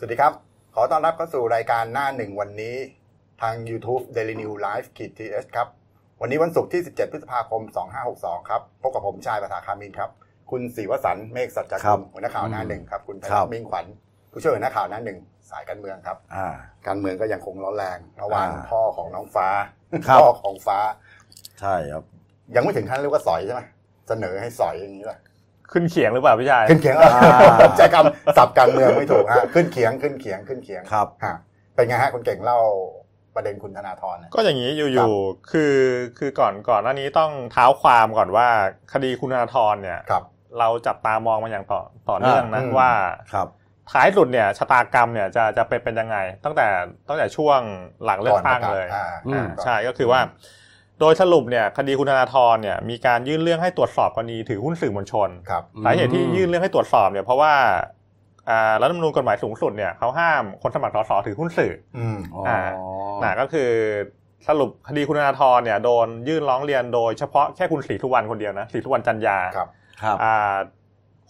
สวัสดีครับ ขอต้อนรับเข้าสู่รายการหน้าหนึ่งวันนี้ทาง YouTube Daily New Live ขีดทีเอสครับ วันนี้วันศุกร์ที่ 17 พฤษภาคม 2562 ครับ พบกับผมชายประภาคามินครับ คุณศรีวสันต์เมฆสัจจครักุบลหัวหน้าข่าวหน้าหนึ่งครับ คุณไพครัรับตน์มิ่งขวัญผู้ช่วยหัวหน้าข่าวหน้าหนึ่งสายการเมืองครับอ่าการเมืองก็ยังคงร้อนแรงระหว่างอ่าพ่อของน้องฟ้าครับพ่อของฟ้า ใช่ครับ ยังไม่ถึงขั้นเรียกว่าสอยใช่ไหมเสนอให้สอยอย่างนี้ป่ะ ขึ้นเขียงหรือเปล่าพี่ชายขึ้นเขียงอ่าผมใช้คำศัพท์การเมืองไม่ถูกฮะขึ้นเขียงขึ้นเขียงขึ้นเขียงครับฮะเป็นไงฮะคุณเก่งเล่าประเด็นคุณธนาธรนะก็อย่างนี้อครัยู่บๆคือคือก่อนก่อนหน้านี้ต้องเท้าความก่อนว่าคดีคุณธนาธรเนี่ยครับเราจับตามองมาอย่างต่อต่อเนื่องนะอ่าอืมว่าครับท้ายสุดเนี่ยชะตากรรมเนี่ยจะจะเป็นเป็นยังไง ตั้งแต่ตั้งแต่ช่วงหลังเลือกตั้งเลยอ่าอืมอ่าใช่ก็คือว่า โดยสรุปเนี่ยคดีคุณธนาธรเนี่ยมีการยื่นเรื่องให้ตรวจสอบกรณีถือหุ้นสื่อมวลชนครับสาเหตุที่ยื่นเรื่องให้ตรวจสอบเนี่ยเพราะว่าอ่ารัฐธรรมนูญกฎหมายสูงสุดเนี่ยเขาห้ามคนสมัครสสถือหุ้นสื่ออืมอ๋ออ่านะก็คือสรุปคดีคุณธนาธรเนี่ยโดนยื่นร้องเรียนโดยเฉพาะแค่คุณศรีสุวรรณคนเดียวนะศรีสุวรรณจันยาครับครับอ่า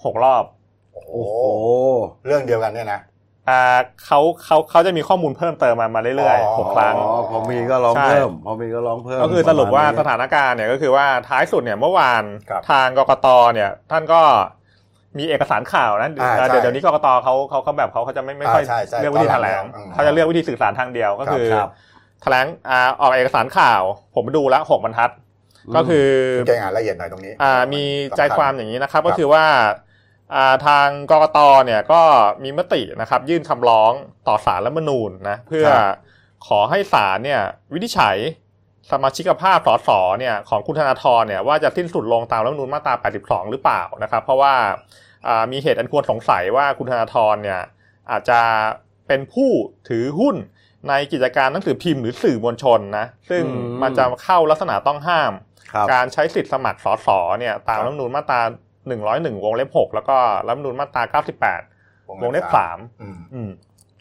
หกรอบโอ้โหโอ้โหเรื่องเดียวกันเนี่ยนะอ่า เขาเขาเขาจะมีข้อมูลเพิ่มเติมมามาเรื่อยอ๋อๆหกครั้งอ๋อพอมีก็ร้องใช่เพิ่มพอมีก็ร้องเพิ่ม ก็คือสรุปว่าประมณสนี้ถานการณ์เนี่ยก็คือว่าท้ายสุดเนี่ยเมื่อวานครับทางกกตเนี่ยท่านก็มีเอกสารข่าวนะอ่าเอ่อใช่เดี๋ยวเดี๋ยวนี้กกตเขาเขาเขาแบบเขาเขาจะไม่ไม่ค่อยอ่าใช่ใช่เลือกวิธีแถลงตอนหลังเนี่ยเขาจะเลือกวิธีสื่อสารทางเดียวก็คือครับแถลงอ่าออกเอกสารข่าว ผมไปดูแล้วหกบรรทัด ก็คือคุณเก่งอ่านละเอียดหน่อยตรงนี้อ่ามีใจความอย่างนี้นะครับครับก็คือว่าอ่า ทางกกตเนี่ยก็มีมตินะครับ ยื่นคำร้องต่อศาลรัฐธรรมนูญนะเพื่อขอให้ศาลเนี่ยวินิจฉัยสมาชิกภาพสสเนี่ยของคุณธนาธรเนี่ยว่าจะสิ้นสุดลงตามรัฐธรรมนูญมาตรา 82 หรือเปล่านะครับ เพราะว่าอ่ามีเหตุอันควรสงสัยว่าคุณธนาธรเนี่ยอาจจะเป็นผู้ถือหุ้นในกิจการหนังสือพิมพ์หรือสื่อมวลชนนะซึ่งอืมมันจะเข้าลักษณะต้องห้ามครับการใช้สิทธิ์สมัครสสเนี่ยตามครับรัฐธรรมนูญมาตรา 101 วงเล็บ 6 แล้วก็รัฐธรรมนูญมาตรา 98 วงเล็บ3อืมอืม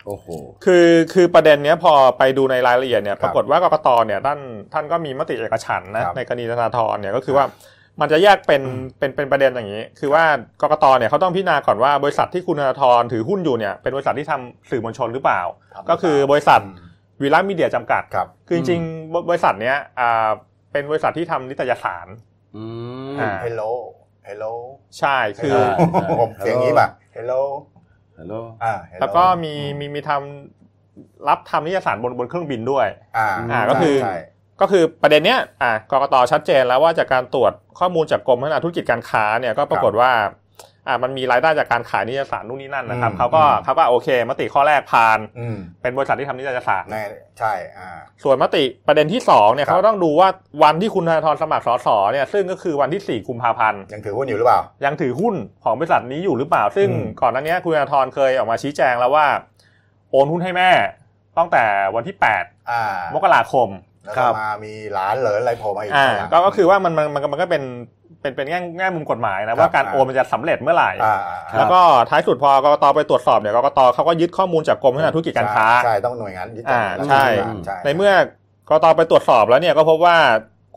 โอ้โหคือคือประเด็นเนี้ยพอไปดูในรายละเอียดเนี่ยครับปรากฏว่ากกตเนี่ยท่านท่านก็มีมติเอกฉันท์นะครับในคดีธนาธรเนี่ยก็คือว่ามันจะแยกเป็นเป็นเป็นประเด็นอย่างนี้ คือว่ากกตเนี่ยเขาต้องพิจารณาก่อนว่าบริษัทที่คุณธนาธรถือหุ้นอยู่เนี่ยเป็นบริษัทที่ทำสื่อมวลชนหรือเปล่าทำก็คือบริษัทอืมวีลัมมีเดียจำกัดครับคือจริงๆบริษัทเนี้ยอ่าเป็นบริษัทที่ทำนิตยสารอืมอ่า Hello Hello ใช่คือใช่ใช่ผมเสียงอย่างนี้ป่ะ Hello ฮัลโหลอ่า Hello แล้วก็มีมีมีทำรับทำนิตยสารบนบนเครื่องบินด้วย อ่าอ่าก็คือใช่ก็คือประเด็นเนี้ยอ่ากกตชัดเจนแล้วว่าจากการตรวจข้อมูลจากกรมพัฒนาธุรกิจการค้าเนี่ยก็ปรากฏว่า อ่ามันมีรายได้จากการขายนิตยสารนู่นนี่นั่นนะครับอืมเขาก็อืมเขาก็โอเคมติข้อแรกผ่านอืมเป็นบริษัทที่ทำนิตยสารแน่ใช่อ่าส่วนมติประเด็นที่สองเนี่ยครับเขาต้องดูว่าวันที่คุณธนาธรสมัครสสเนี่ยซึ่งก็คือวันที่4กุมภาพันธ์ยังถือหุ้นอยู่หรือเปล่า ยังถือหุ้นของบริษัทนี้อยู่หรือเปล่า ซึ่งอืมก่อนหน้านี้คุณธนาธรเคยออกมาชี้แจงแล้วว่า โอนหุ้นให้แม่ตั้งแต่วันที่8อ่ามกราคมแล้วครัก็บมามีหลานเหลินอะไรโผล่มาอีกอ่าข้างหลังก็ก็คือว่ามันมันมันมันก็เป็น เป็นเป็นแง่แง่มุมกฎหมายนะว่าการอ่าโอนมันจะสำเร็จเมื่อไหร่อ่าครับแล้วก็ท้ายสุดพอกกตไปตรวจสอบเนี่ยกกตเขาก็ยึดข้อมูลจากกรมพัฒนาธุรกิจการค้าใช่ต้องหน่วยงานยึดอ่าจากใช่ใช่ในเมื่อกกตไปตรวจสอบแล้วเนี่ยก็พบว่า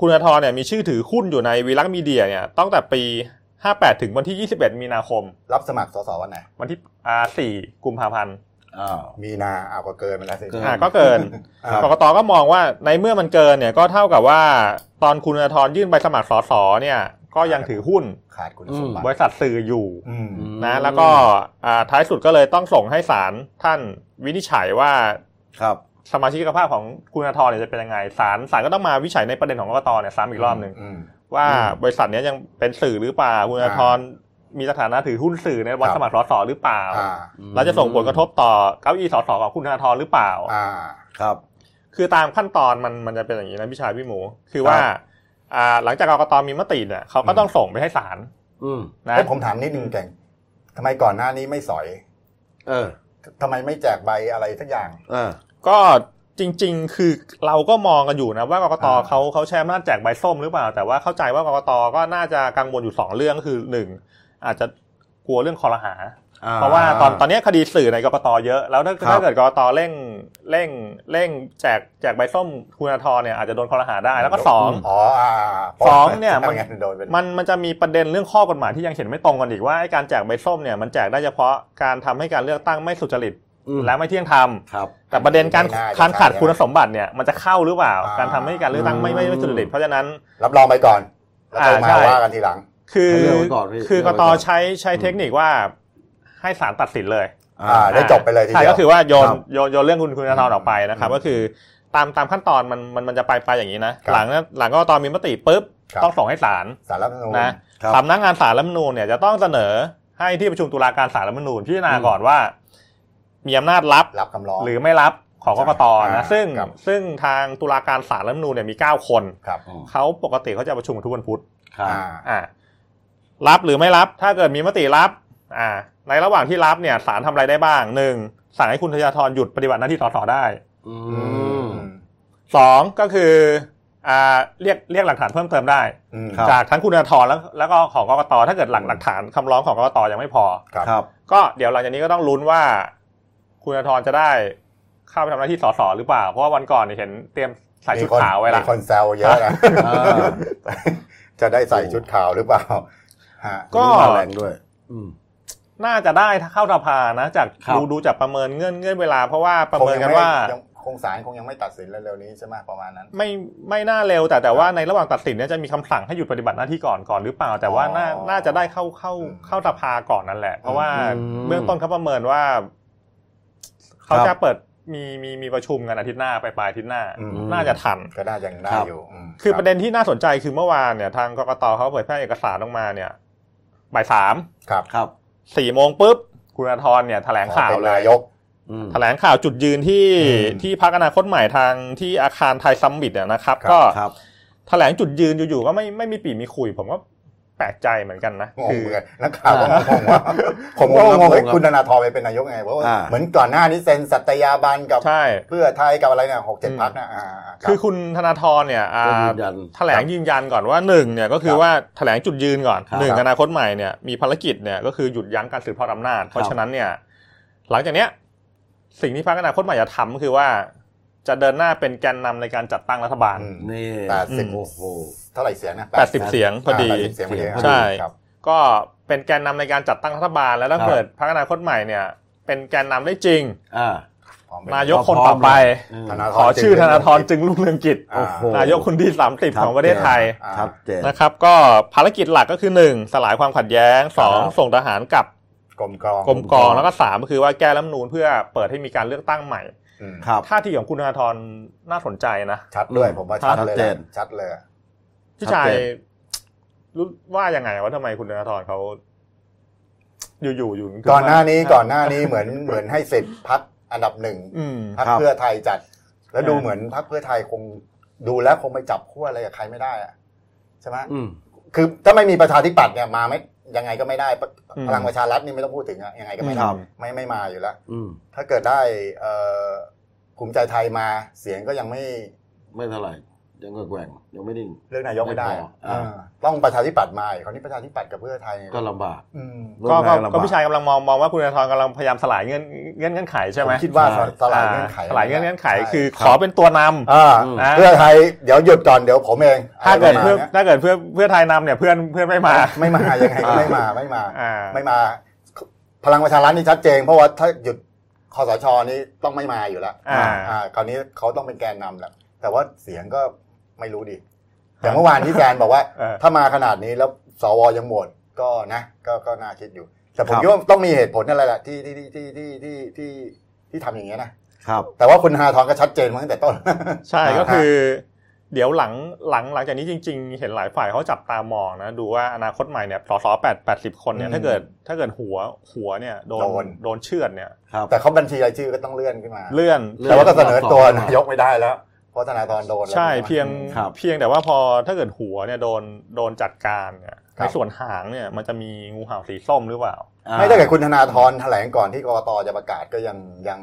คุณธนาธรเนี่ยมีชื่อถือหุ้นอยู่ในวีลักมีเดียเนี่ยตั้งแต่ปี 58 ถึงวันที่ 21 มีนาคม รับสมัครสสวันไหนวันที่อ่า4กุมภาพันธ์อ้าวมีนาเอาก็เกินไปแล้วสิเกินอ่าก็เกินอ่ากกตก็มองว่าในเมื่อมันเกินเนี่ยก็เท่ากับว่าตอนคุณธนาธรยื่นใบสมัครสสเนี่ย ก็ยังถือหุ้นขาดคุณสมบัติบริษัทสื่ออยู่อืมนะแล้วก็อ่าท้ายสุดก็เลยต้องส่งให้ศาลท่านวินิจฉัยว่าครับสมาชิกภาพของคุณธนาธรเนี่ยจะเป็นยังไงศาลศาลก็ต้องมาวินิจฉัยในประเด็นของกกตเนี่ยซ้ำอีกรอบหนึ่งมว่าบริษัทเนี้ยยังเป็นสื่อหรือเปล่าคุณธนาธรมีสถานะถือหุ้นสื่อในวันครับสมัครสสหรือเปล่าอ่าแล้วจะส่งผลกระทบต่อเก้าอี้สสของคุณธนาธรหรือเปล่าอ่าครับ คือตามขั้นตอนมันมันจะเป็นอย่างนี้นะพี่ชายพี่หมู คือว่าอ่า หลังจากกกตมีมติเนี่ยเขาก็ต้องส่งไปให้ศาลอืมนะเอ้ยผมถามนิดนึงแกงทำไมก่อนหน้านี้ไม่สอย เออทำไมไม่แจกใบอะไรสักอย่างเออก็จริง ๆ คือเราก็มองกันอยู่นะว่ากกตอ่าเขาเขาใช้อำนาจแจกใบส้มหรือเปล่า แต่ว่าเข้าใจว่ากกตก็น่าจะกังวลอยู่สองเรื่องก็คือหนึ่งอาจจะกลัวเรื่องคอรหาอ่ เพราะว่าตอนตอนนี้คดีสื่อในกกตเยอะ แล้วถ้าครับถ้าเกิดกกตเร่งเร่งเร่งแจกแจกใบส้มคุณธนาธรเนี่ยอาจจะโดนคอรหาได้แล้วก็สองอ๋ออ่าสองเนี่ยมันทำไงโดนเป็นมันมันจะมีประเด็นเรื่องข้อกฎหมายที่ยังเห็นไม่ตรงกันอีกว่าไอ้การแจกใบส้มเนี่ยมันแจกได้เฉพาะการทำให้การเลือกตั้งไม่สุจริตอืมและไม่เที่ยงธรรมครับแต่ประเด็นการไม่น่าจะการขาดใช่คุณสมบัติเนี่ยมันจะเข้าหรือเปล่าอ่าการทำให้การเลือกตั้งไม่ไม่ไม่สุจริตเพราะฉะนั้น รับรองไปก่อนแล้วค่อยอ่ามาใช่ว่ากันทีหลัง คือให้เลือกไว้ก่อนพี่คือกเลือกไว้ตก่อนใช้ใช้เทคนิคว่า ให้ศาลตัดสินเลยอ่าได้จบไปเลยทีใช่เดียวก็คือว่าโยนครับโยนโยนเรื่องคุณคุณธนาธรออกไปนะครับอืมก็คือตามตามขั้นตอนมันมันมันจะไปไปอย่างนี้นะครับหลังนั้นหลังก็ตอนมีมติปุ๊บครับต้องส่งให้ศาลสารรัฐธรรมนูญนะครับสำนักงานศาลรัฐธรรมนูญเนี่ยจะต้องเสนอให้ที่ประชุมตุลาการศาลรัฐธรรมนูญพิจารณาอืมก่อนว่า มีอำนาจรับรับคำร้องหรือไม่รับของกกตอ่านะซึ่งครับซึ่งทางตุลาการศาลรัฐธรรมนูญเนี่ยมีเก้าคนครับอืมเขาปกติเขาจะประชุมกันทุกวันพุธครับอ่าอ่ารับหรือไม่รับถ้าเกิดมีมติรับ อ่า ในระหว่างที่รับเนี่ยศาลทำอะไรได้บ้างหนึ่งสั่งให้คุณธนาธรหยุดปฏิบัติหน้าที่สสได้อือืมมสองก็คืออ่าเรียกเรียกหลักฐานเพิ่มเติมได้อืมครับจากทั้งคุณธนาธรแล้ว แล้วก็ของกกตถ้าเกิดหลักหลักฐานคำร้องของกกตยังไม่พอครับครับก็เดี๋ยวหลังจากนี้ก็ต้องลุ้นว่า คุณธนาธรจะได้เข้าไปทำหน้าที่สสหรือเปล่า เพราะว่าวันก่อนเนี่ยเห็นเตรียมใส่ชุดมีคนขาวไว้ละมีคนแซวเยอะนะอ่าจะได้ใส่ชุดขาวหรือเปล่าฮะก็มาแรงด้วยอืม น่าจะได้ถ้าเข้าสภานะ จากครับ ดูดูจากประเมินเงื่อนเงื่อนเวลา เพราะว่าประคงเมินยังกันไม่ว่า ยังคงศาลคงยังไม่ตัดสินเร็วๆนี้ใช่ไหมประมาณนั้น ไม่ไม่น่าเร็วแต่แต่ว่าในระหว่างตัดสินเนี่ยจะมีคำสั่งให้หยุดปฏิบัติหน้าที่ก่อนก่อนหรือเปล่า แต่ว่าน่าอ๋อน่าจะได้เข้าเข้าอืมเข้าสภาก่อนนั่นแหละ เพราะว่าอืม เบื้องต้นเขาประเมินว่า เขาครับจะเปิดมีมีมีประชุมกันอาทิตย์หน้าไปปลายอาทิตย์หน้า อืม น่าจะทัน ก็น่ายังได้ครับ อยู่มคือประเด็นที่น่าสนใจคือเมื่อวานเนี่ยทางกกตเขาเผยแพร่เอกสารออกมาเนี่ยบ่ายสามครับ ครับ สี่โมงปุ๊บคุณธนาธรเนี่ยแถลงข่าวขอเป็นเลยนายกอืมแถลงข่าวจุดยืนที่อืมที่พักอนาคตใหม่ทางที่อาคารไทยซัมมิตเนี่ยนะครับครับก็ครับแถลงจุดยืนอยู่ๆก็ไม่ไม่มีปีมีคุย ผมก็ แปลกใจเหมือนกันนะงงคือเหมือนกันนักข่าวก็งงว่า ผมก็งงงงครับเฮ้ยงงครับคุณธนาธรไปเป็นนายกไง เพราะว่าอ่าเหมือนก่อนหน้านี้เซ็นสัตยาบันกับใช่เพื่อไทยกับอะไรเนี่ยหกเจ็ดอืมพักนะอ่ารับคือคุณธนาธรเนี่ยอ่าก็ยืนยันแถลงยืนยันก่อนว่าหนึ่งเนี่ยก็คือครับว่าแถลงจุดยืนก่อนครับหนึ่งอนาคตใหม่เนี่ยมีภารกิจเนี่ยก็คือหยุดยั้งการสืบทอดอำนาจ เพราะฉะนั้นเนี่ยหลังจากเนี้ยสิ่งที่พรรคอนาคตใหม่จะทำก็คือว่า จะเดินหน้าเป็นแกนนำในการจัดตั้งรัฐบาลอืมนี่แปดสิบอืมโอ้โหเท่าไหร่เสียงนะ80เสียงพอดีา80เสียงพอดีใช่ครับก็เป็นแกนนำในการจัดตั้งรัฐบาล แล้วถ้าครับเกิดพรรคอนาคตใหม่เนี่ย เป็นแกนนำได้จริงอ่าพร้อมเป็นนายกคนต่อไปอืมธนาธรขอชื่อธนาธรจึงรุ่งเรืองกิจอ่าโอ้โหนายกคนที่สามสิบของประเทศไทยอ่าชัดเจนนะครับ ก็ภารกิจหลักก็คือหนึ่งสลายความขัดแย้งสองครับส่งทหารกลับกลมกรองกรมกองแล้วก็สามก็คือว่าแก้รัฐธรรมนูนเพื่อเปิดให้มีการเลือกตั้งใหม่อืม ครับท่าทีของคุณธนาธรน่าสนใจนะชัดด้วยผมว่าชัดเลยชัดเจนนะชัดเลยพี่ชัดชายเจนรู้ว่ายังไงว่าทำไมคุณธนาธรเขาอยู่ๆอยู่ถึงก่อนหน้านี้ก่อนหน้านี้เหมือนเหมือนให้สิทธิ์พักอันดับหนึ่งอืมพักครับเพื่อไทยจัด แล้วดูอ่าเหมือนพักเพื่อไทยคงดูแล้วคงไปจับขั้วอะไรกับใครไม่ได้อะใช่ไหมอืมคือถ้าไม่มีประชาธิปัตย์เนี่ยมาไม่ ยังไงก็ไม่ได้ปะอืมพลังประชารัฐนี่ไม่ต้องพูดถึงอะยังไงก็ไม่คได้รับไม่ไม่มาอยู่แล้วอืมถ้าเกิดได้เอ่อภูมิใจไทยมาเสียงก็ยังไม่ไม่เท่าไหร่ ยังก็แกว่งยังไม่นิ่งเลือกนายกไม่ได้ไม่พออะอ่าต้องประชาธิปัตย์มาอีกคราวนี้ประชาธิปัตย์กับเพื่อไทยก็ลำบากอืมก็ก็ร่วมงานลำบากก็พี่ชายกำลังมองมองว่าคุณธนาธรกำลังพยายามสลายเงื่อนเงื่อนเงื่อนไขใช่ไหมผมคิดว่าใช่สลายเงื่อนไขสลายเงื่อนเงื่อนไขใช่คือคขรับอเป็นตัวนำอ่าอืมนะเพื่อไทยเดี๋ยวหยุดก่อนเดี๋ยวผมเองถ้าเกิดะไรเพื่อประมณนี้ยถ้าเกิดเพื่อเพื่อไทยนำเนี่ยเพื่อนเพื่อนไม่มา ไม่มายังไงก็ไม่มาไม่มาอ่าไม่มา พลังประชารัฐนี่ชัดเจน เพราะว่าถ้าหยุดคอสชนี่ต้องไม่มาอยู่แล้วอ่าอ่าคราวนี้เขาต้องเป็นแกนนำแหละแต่ว่าเสียงก็ ไม่รู้ดิอย่างเมื่อวานที่แกนบอกว่า ถ้ามาขนาดนี้แล้วสวยังหมดก็นะก็ก็น่าคิดอยู่ แต่ผมคิดว่าต้องมีเหตุผลอะไรแหละที่ที่ที่ที่ที่ที่ที่ทำอย่างเงี้ยนะครับแต่ว่าคุณฮาทองก็ชัดเจนมาตั้งแต่ต้น ใช่ก็คือ เดี๋ยวหลังหลังหลังจากนี้จริง ๆ เห็นหลายฝ่ายเขาจับตามองนะ ดูว่าอนาคตใหม่เนี่ยสอสแปดแปดสิบคนเนี่ยถ้าเกิดถ้าเกิดหัวหัวเนี่ยโดนโดนเชื่อดเนี่ยแต่เขาบัญชีรายชื่อก็ต้องเลื่อนขึ้นมา เลื่อนแต่ว่าก็เสนอตัวนายกไม่ได้แล้ว เพราะธนาธรโดนแล้วใช่ไหมเพียงครับเพียงแต่ว่าพอถ้าเกิดหัวเนี่ยโดนโดนจัดการเนี่ยครับในส่วนหางเนี่ยมันจะมีงูเห่าสีส้มหรือเปล่าอ่ไม่ได้เกิดคุณธนาธรแถลงก่อนที่กรกตจะประกาศก็ยังยัง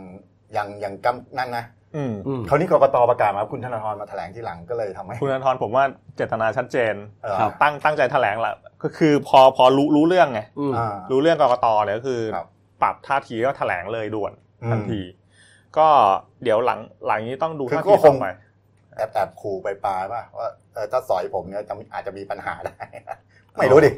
ยังยังกำนั่นนะอืมอืมคราวนี้กรกตประกาศมาคุณธนาธรมาแถลงที่หลังก็เลยทำให้คุณธนาธรผมว่าเจตนาชัดเจนเออครับตั้งตั้งใจแถลงแหละก็คือพอพอรู้รู้เรื่องไงอืมอ่ารู้เรื่องกรกตเนี่ยก็คือครับปรับท่าทีก็แถลงเลยด่วนอืมทันที ก็เดี๋ยวหลังหลังนี้ต้องดูคือท่าก็ทีคต่องไปแอบแอบขู่ไปปลายป่ะว่าเออถ้าสอยผมเนี่ยจะอาจจะมีปัญหาได้ไม่รู้ดิ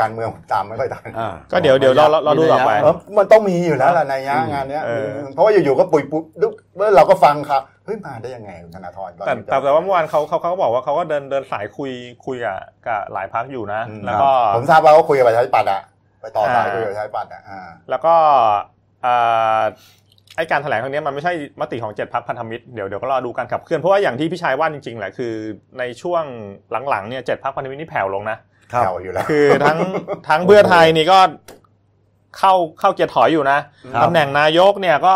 การเมืองตามไม่ค่อยทันอ่าก็เดี๋ยวเดี๋ยวเราเราเราดูต่อไปเออมันต้องมีอยู่แล้วล่ะในยะอืมงานเนี้ยเออเพราะว่าอยู่ๆก็ปุยปุ๊บแล้วเราก็ฟังครับเฮ้ยมาได้ยังไงคุณธนาธรตอนแต่นี้แต่แต่ว่าเมื่อวานเขาเขาเขาก็บอกว่าเขาก็เดินเดินสายคุยคุยกับกับหลายพักอยู่นะอืมแล้วก็ผมทราบว่าเขาคุยกับประชาธิปัตย์อะไปต่อสายอ่าคุยกับประชาธิปัตย์อะอ่าแล้วก็เอ่อ ไอการแถลงครั้งนี้มันไม่ใช่มติของเจ็ดพักพันธมิตรเดี๋ยวเดี๋ยวก็รอดูการขับเคลื่อนเพราะว่าอย่างที่พี่ชายว่าจริงๆแหละคือ ในช่วงหลังๆเนี่ยเจ็ดพักพันธมิตรนี่แผ่วลงนะครับแถวอยู่แล้วคือทั้งทั้งเพื่อไทยนี่ก็เข้าเข้าเกียร์ถอยอยู่นะครับตำแหน่งนายกเนี่ยก็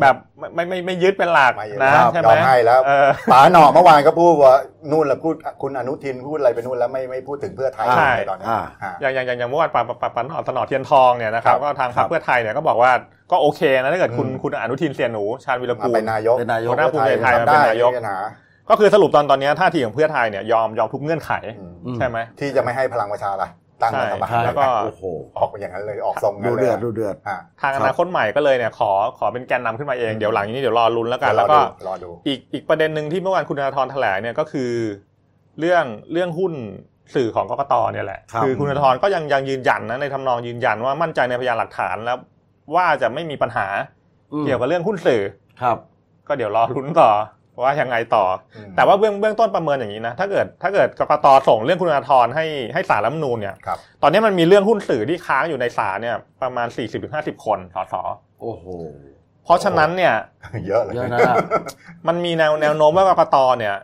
แบบไม่ไม่ไม่ไม่ยึดเป็นหลักไม่ยึดนะครับใช่ไหมยอมให้แล้วเออป๋าหน่อเมื่อวานก็พูดว่านู่นแหละพูดคุณอนุทินพูดอะไรไปนู่นแล้วไม่ไม่พูดถึงเพื่อไทยใช่ตอนนี้อ่าอ่าอย่างอย่างอย่างอย่างเมื่อวานปาปาปาปาสนอเทียนทองเนี่ยนะครับครับก็ทางพรรครัคบเพื่อไทยเนี่ยก็บอกว่าก็โอเคนะถ้าเกิดคุณอืมคุณอนุทินเสียหนูชาญวิรมากูลเป็นนายกเป็นนายกหัวหน้าภูมิใจไทยมาทำเป็นได้นายกไม่มีปัญหาก็คือสรุปตอนตอนนี้ท่าทีของเพื่อไทยเนี่ยยอมยอมทุกเงื่อนไขอืมอืมใช่ไหมที่จะไม่ให้พลังประชารัฐ ตั้งรัฐบาลใช่แล้วก็โอ้โหออกมาอย่างนั้นเลยออกทรงดูนั้นเลเดืยอดดูเดือดอ่าทางอนาคตใหม่ก็เลยเนี่ยขอขอเป็นแกนนำขึ้นมาเองอืมเดี๋ยวหลังนี้เดี๋ยวรอลุ้นแล้วกันรอดูแล้วก็รอดูอีกอีกประเด็นหนึ่งที่เมื่อวานคุณธนาธรแถลงเนี่ยก็คือ เรื่องเรื่องหุ้นสื่อของกกตเนี่ยแหละครับคือคุณธนาธรก็ยังยังยืนยันนะในทำนองยืนยันว่ามั่นใจในพยานหลักฐานแล้วว่าจะไม่มีปัญหาอืมเกี่ยวกับเรื่องหุ้นสื่อครับ ก็เดี๋ยวรอลุ้นต่อ ว่ายังไงต่ออืมแต่ว่าเบื้องเบื้องต้นประเมินอย่างนี้นะ ถ้าเกิดถ้าเกิดกกตส่งเรื่องคุณธนาธรให้ให้สารรัฐธรรมนูญเนี่ยครับตอนนี้มันมีเรื่องหุ้นสื่อที่ค้างอยู่ในศาลเนี่ยประมาณ 40-50 คนสสโอ้โหเพราะฉะนั้นเนี่ย เยอะเลยเยอะนะมันมีแนวแนวโน้มว่ากกตเนี่ย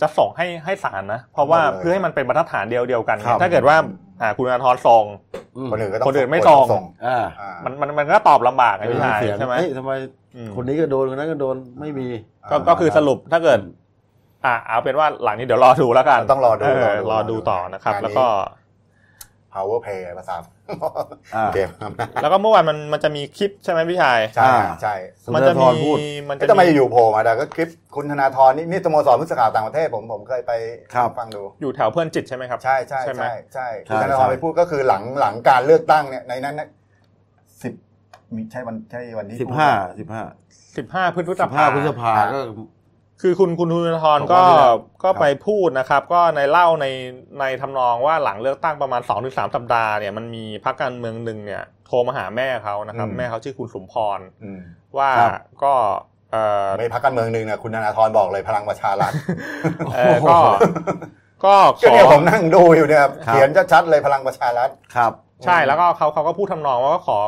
จะส่งให้ให้ศาลนะ เพราะว่าหมดเลยเพื่อให้มันเป็นบรรทัดฐานเดียวเดียวกันครับถ้าเกิดว่าอ่าคุณธนาธรส่งอืมคนอื่นก็ต้องคนอื่นไม่ต้ส่งอ่าอ่ามันมันมันก็ตอบลำบากไงพี่ชายเสียงใช่ไหมเอ้ยทำไมอืม คนนี้ก็โดนคนนั้นก็โดนไม่มีก็ก็คือสรุปถ้าเกิด อ่าเอาเป็นว่าหลังนี้เดี๋ยวรอดูแล้วกันต้องรอดูเรอดูรอดูต่อนะครับงานนี้แล้วก็ power play ภาษาอ่าเกมอำนาจแล้วก็เมื่อวานมันมันจะมีคลิปใช่ไหมพี่ชายใช่อ่าใช่สุมันนจะทมีรพูดมันก็จะจะมามีอยู่โผล่มาแต่ก็คลิปคุณธนาธรนี่นี่สโมสรผู้สื่อข่าวต่างประเทศผมผมเคยไปครับฟังดูอยู่แถวเพื่อนจิตใช่ไหมครับใช่ใช่ใช่ไหมใช่ใช่ใช่คุณธนาธรใช่ไปพูดก็คือหลังหลังการเลือกตั้งเนี่ยในนั้นนะสิบ มีใช่วันใช่วันที่สิบพูดห้าไหมสิบห้าสิบห้าพฤษสิบภาห้าพฤษภาก็คือคุณคุณธนาธรผมก็ว่าไม่ได้ก็ไปพูดนะครับ ก็ในเล่าในในทำนองว่าหลังเลือกตั้งประมาณ2อถึงสสัปดาห์เนี่ยมันมีพรรคการเมืองหนึ่งเนี่ย โทรมาหาแม่เขานะครับ แม่เขาชื่อคุณสมพรอืมว่าครับก็เออไม่พักการเมืองหนึ่งนะคุณธนาธรบอกเลยพลังประชารัฐเออก็ก็ขก็อเนี่ยผมนั่งดูอยู่เนี่ยครับครับเขียนชัดๆเลยพลังประชารัฐครับ ใช่แล้วก็เขาเขาก็พูดทำนองว่าก็ขอ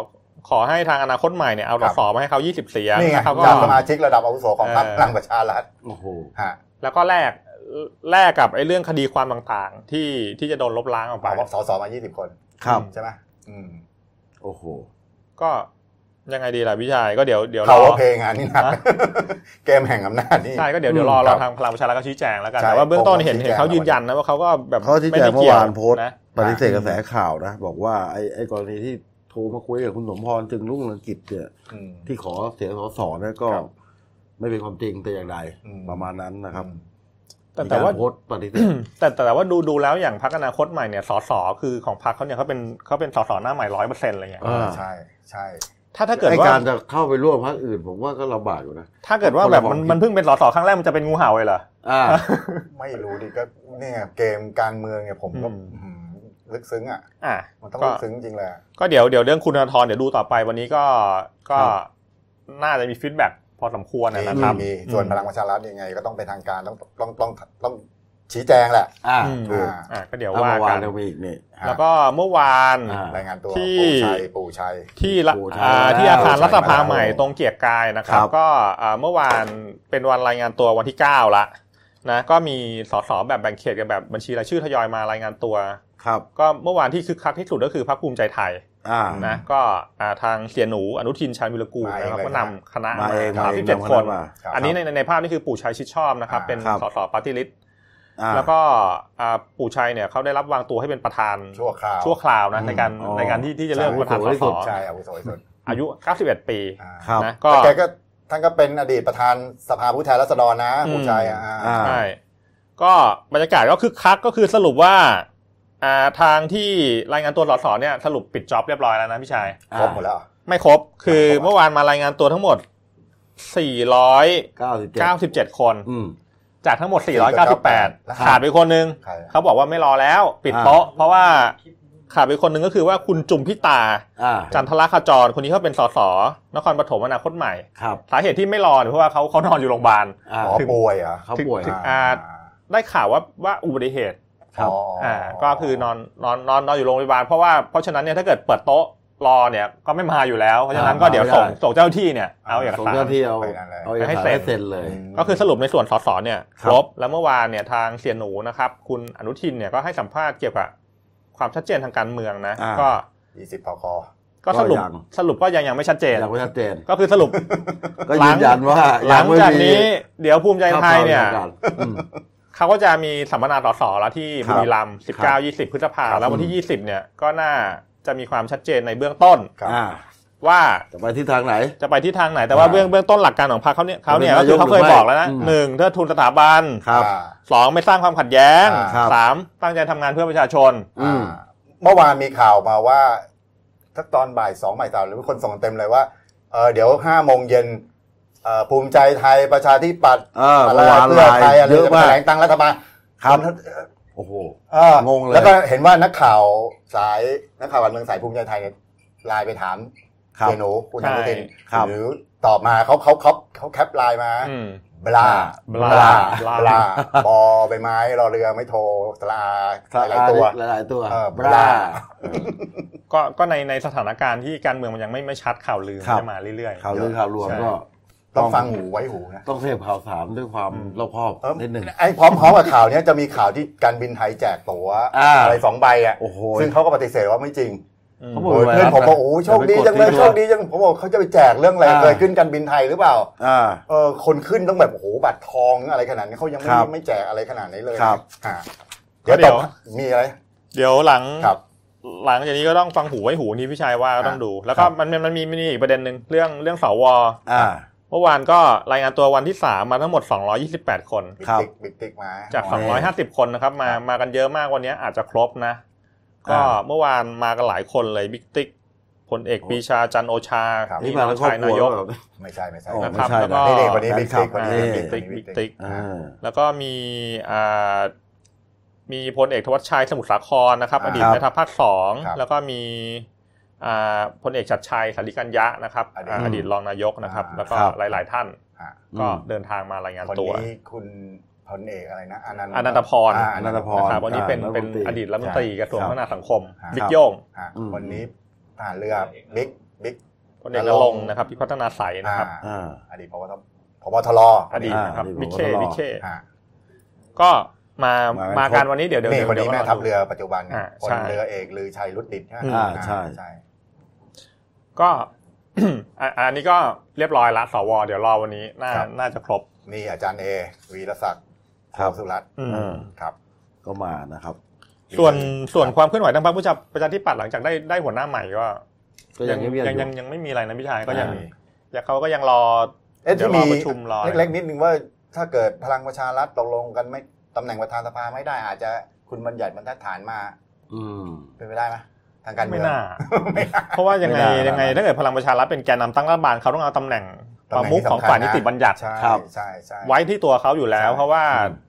ขอให้ทางอนาคตใหม่เนี่ยเอาครัสบสมาให้เขา20 เสียงนี่ไงแล้วเขาก็จากสมาชิกระดับอาวุโสของพรรคเออพลังประชารัฐโอ้โหฮะแล้วก็แลกแลกกับไอ้เรื่องคดีความต่างๆ ที่ที่จะโดนลบล้างออกไปเอาสสมา 20 คนครับใช่ไหมอืมโอ้โห ก็ยังไงดีล่ะพี่ชายก็เดี๋ยวเดี๋ยวรเขาอว่าเพลงงานนี่หนักฮะเกมแห่งอำนาจนี่ใช่ก็เดี๋ยวเดี๋ยวรออืมรอครับทางพลังประชารัฐเขาชี้แจงแล้วกันใช่แต่ว่าเบื้องต้นผมเห็นชี้เห็นแจงเขายืนยันนะว่าเขาก็แบบเขาที่ไม่แจได้งเมื่อกี่ยววานโพสต์นะปฏิเสธกระแสข่าวนะ บอกว่าไอ้ไอ้กรณีที่ โทรมาคุยกับคุณสมพรจึงรุ่งเรืองกิจเนี่ยอืมที่ขอเสียงสสเนี่ยก็ครับไม่เป็นความจริงแต่อย่างใดอืมประมาณนั้นนะครับ แต่แต่ว่ามีกรโพสต์ปฏิเสธแต่แต่แต่ว่าดูดูแล้วอย่างพรรคอนาคตใหม่เนี่ยสสคือของพรรคเขาเนี่ยเขาเป็นเขาเป็นสสหน้าใหม่ร้อยเปอร์เซ็นต์อะไรเงี้ยอ่าใช่ใช่ถ้าถ้าเกิดไอ้ว่าการจะเข้าไปร่วมพรรคอื่น ผมว่าก็ลำบากอยู่นะถ้าเกิดว่าแบบมันคนละมันเพิ่งเป็นสสครั้งแรกมันจะเป็นงูเห่าเลยเหรออ่า ไม่รู้ดิก็เนี่ยเกมการเมืองเนี่ยผมก็อืมอืม ลึกซึ้งอะอะมันต้องก็ลึกซึ้งจริงเลยอะก็เดี๋ยวเดี๋ยวเรื่องคุณธนาธรเดี๋ยวดูต่อไปวันนี้ก็ก็ครับน่าจะมีฟีดแบ็กพอสมควรนะมีนะครับมีส่วนพลังประชารัฐยังไง ก็ต้องเป็นทางการต้องต้องต้องต้องชี้แจงแหละ อ่าอืมถูกอะก็เดี๋ยวเอาว่าเมื่อวากันนเรามีอีกนี่ฮะแล้วก็เมื่อวานอ่ารายงานตัวที่ปู่ชัยปู่ชัยที่ละโอ้ใช่อ่าแล้วที่อาคารรัฐสภาใช่แล้วใหม่ตรงเกียรติกายนะครับครับก็อ่าเมื่อวานเป็นวันรายงานตัววันที่ 9 ละนะก็มีสสแบบแบ่งเขตกับแบบบัญชีรายชื่อทยอยมารายงานตัว ครับก็เมื่อวานที่คึกคักที่สุดก็คือพรรคภูมิใจไทยอ่านะก็อ่าทางเสียหนูอนุทินชาญวิรกูลมาเองนะครับเลยก็นำคณะมาเองสามมาเอสิงบเจ็ดนำคนมาครับอันนี้ในในในภาพนี่คือปู่ชัยชิดชอบนะครับอ่าเป็นครับสสปาร์ตี้ลิสต์อ่าแล้วก็อ่าปู่ชัยเนี่ยเขาได้รับวางตัวให้เป็นประธานชั่วคราวชั่วคราวนะอืมในการอ๋อในการที่ที่จะเลือกใช่ประธานสอาวุโสที่สุสดใช่อาวุโสที่สุดอายุ 91 ปีอ่าครับนะก็แต่แกก็ท่านก็เป็นอดีตประธานสภาผู้แทนราษฎรนะอืมปู่ชัยอะอ่าใช่ก็บรรยากาศก็คึกคักก็คือสรุปว่า อ่าทางที่รายงานตัวสสเนี่ยสรุปปิดจ็อบเรียบร้อยแล้วนะพี่ชาย ครบหมดแล้วเหรอไม่ครบ คือไม่ครบเมื่อวานมารายงานตัวทั้งหมด 497เก้าสิบเจ็ดคนอืมจากทั้งหมด 498 498ขาดไปคนนึงใครอะเขาบอกว่าไม่รอแล้ว ปิดโต๊ะ เพราะว่าขาดไปคนหนึ่งก็คือว่าคุณจุมพิตาอ่าจันทรคจร คนนี้เขาเป็นสสนครปฐมอนาคตใหม่ครับสาเหตุที่ไม่รอเนี่ยเพราะว่าเขาเขานอนอยู่โรงพยาบาลอ่าหมอป่วยเหรอเขาป่วยถึงอ่าได้ข่าวว่าว่าอุบัติเหตุ ครับอ่าก็คือนอนนอนนอนนอนอยู่โรงพยาบาลเพราะว่าเพราะฉะนั้นเนี่ยถ้าเกิดเปิดโต๊ะรอเนี่ยก็ไม่มาอยู่แล้วเพราะฉะนั้นก็อ่าเดี๋ยวไม่ได้ส่งส่งเจ้าหน้าที่เนี่ยเอาเอกส่งสารเจ้าที่เอาไปนั่นเลยเอาเอกให้สารเซ็นให้เซ็นเลย ก็คือสรุปในส่วนสสเนี่ยคครับรบแล้วเมื่อวานเนี่ยทางเสียหนูนะครับ คุณอนุทินเนี่ยก็ให้สัมภาษณ์เกี่ยวกับความชัดเจนทางการเมืองนะอ่าก็ยี่สิบพคก็สรุปก็ยังสรุปก็ยังยังไม่ชัดเจนยังไม่ชัดเจน ก็คือสรุปก็ยืนยันว่าหลังไม่จากมีนี้ เดี๋ยวภูมิใจไทยเนี่ย ข้าวปลาอากาศอืมเขาก็จะมีสัมมนาสสแล้วที่ครับบุรีรัมย์ครับ19 20พฤษภาครับแล้ววันที่20เนี่ยก็น่าจะมีความชัดเจนในเบื้องต้นครับอ่าว่าจะไปที่ทางไหน จะไปที่ทางไหนแต่ว่าอ่าเบื้องเบื้องต้นหลักการของพรรคเขาเนี่ยเขาเนี่ยจะก็เป็นคือเขาเคยนายกหรือไม่บอกแล้วนะอืมหนึ่งเทิดทุนสถาบันครับอ่าสองไม่สร้างความขัดแย้งอ่าครับสามตั้งใจทำงานเพื่อประชาชนอืมเมื่อวานมีข่าวมาว่าสักตอนบ่ายสองบ่ายสามหรือมีคนส่งเต็มเลยว่าเออเดี๋ยวห้าโมงเย็นเอ่อ ภูมิใจไทยประชาธิปัตย์เอออะไรเมื่อวานเพื่อไทยอะไรเยอะจะแถมากลงตั้งรัฐบาลครับนโอ้โหเอองงเลยแล้วก็เห็นว่านักข่าวสายนักข่าวการเมืองสายภูมิใจไทยเนี่ยไลน์ไปถามครับเจหนูคุณอนุทินครับหรือตอบมาเขาเขาเขาเขาแคปไลน์มาอืมบลาบลาบลาบลาบอใบไม้รอเรือไม่โทรสลาหลายๆตัวหลายๆตัวเออบราบราก็ก็ในในสถานการณ์ที่การเมืองมันยังไม่ไม่ชัดข่าวลือครับจะมาเรื่อยๆข่าวลือข่าวลวงใช่ก็ ต้องฟังหูไว้หูนะต้องเสพข่าวสารด้วยความอืมรอบคอบเออนิดหนึ่งไอ้พร้อมๆกับข่าวเนี้ยจะมีข่าวที่การบินไทยแจกตั๋วอ่าอะไรสองใบอะโอ้โหซึ่งเขาก็ปฏิเสธว่าไม่จริงอืมเขาบอกโอ้ยไวรัสเพื่อนผมบอกนะโอ้โหโชคดีแต่จังเลยไปกดโชคดีจังผมบอกเขาจะไปแจกเรื่องอะไรอ่าเกิดขึ้นการบินไทยหรือเปล่าอ่าเออคนขึ้นต้องแบบโอ้โหบัตรทองอะไรขนาดนี้เขายังไม่ครับไม่แจกอะไรขนาดนี้เลยครับอ่าเดี๋ยวเดี๋ตยวกมีอะไร เดี๋ยวหลังครับหลังจากนี้ก็ต้องฟังหูไว้หูนี่พี่ชัยว่าก็ต้องดู แล้วก็ครับมันมันมันมีมันมีอีกประเด็นหนึ่งเรื่องเรื่องสวอ่า เมื่อวานก็รายงานตัววันที่3มาทั้งหมด 228 คนบิ๊กครับติ๊กบิ๊กติ๊กมา จากอ๋อ250 คนนะครับ มามากันเยอะมากวันนี้อาจจะครบนะ ก็อ่าเมื่อวานมากันหลายคนเลยบิ๊กติ๊กพลเอกปรีชาจันทร์โอชานี่นี่มาน้อทั้งงครอบชายครันาวยกแบบไม่ใช่ไม่ใช่โอ้นะครับไม่ใช่แล้วก็นะนี่ๆคนนี้แฟบิ๊กคลัติ๊กคนนี้อ่าบิ๊บิ๊กกติ๊ติ๊กกบิ๊กติ๊กอ่าแล้วก็มีอ่ามีพลเอกธวัชชัยสมุทรสาครนะครับอ่าอดีตแม่ทัพภาคสองครับแล้วก็มีอ่า พลเอกชัดชัยสาริกัญญะนะครับอดีตอ่าอดีตรองนายกนะครับอ่าแล้วก็ครับหลาย ๆ ท่านอ่าก็อืมเดินทางมารายงานคนตัวนี้คุณพลเอกอะไรนะอนันต์อนันตพรอ่าอนันตพรนะครับวันนี้เป็นอ่าเป็นรัฐมนตรีอดีตรัฐมนตรีกระทรวงครับพัฒนาสังคมครับบิ๊กโย่งอ่าอืมคนนี้ทหารเรือบิ๊กบิ๊กพลเอกนรงค์นะครับพิพัฒนาใสยนะครับอ่าอดีตพบตพบทรอดีตนะครับอ่าบิ๊กเคอดีตบิ๊กเคอ่าก็มามามาครบการวันนี้เดี๋ยวเดี๋ยวนี่เดี๋ยวคนนี้ดี๋ยวแม่รทัพดูเรือปัจจุบันอ่าพลใช่เรือเอกลือชัยรุดดิตใช่ไหมอ่าใช่ใช่ ก็อะอันนี้ก็เรียบร้อยละสวเดี๋ยวรอวันนี้น่าน่าจะครบ นี่อาจารย์เอวีรศักดิ์ครับสุรัตน์อืมเออครับ ก็มานะครับ ส่วนส่วนความเคลื่อนไหวทางพรรคประชาประชาธิปัตย์หลังจากได้ได้หัวหน้าใหม่ก็ก็ยังเงียบๆยังอยู่ยังยังไม่มีอะไรนะพี่ชายก็ยังอ่ายังเขาก็ยังรอเอ๊ะเดี๋ยที่วรอมีประชุมรอเล็กๆนิดนึงว่าถ้าเกิดพลังประชารัฐตกลงกันไม่ตำแหน่งประธานสภาไม่ได้อาจจะคุณบัญญัติบรรทัดฐานมาอืมเป็นไปได้ไหม ทางการเมืไม่องน่าไม่น่าเพราะว่ายังไงไม่น่ายังไงไม่น่าถ้าเกิดพลังประชารัฐเป็นแกนนำตั้งรัฐบาลเขาต้องเอาตำแหน่งปตำระแหน่งมุขที่ของสำคัญฝ่ายนะนิติบัญญัติใช่ครับใช่ใช่ไว้ที่ตัวเขาอยู่แล้วใช่เพราะว่าอืม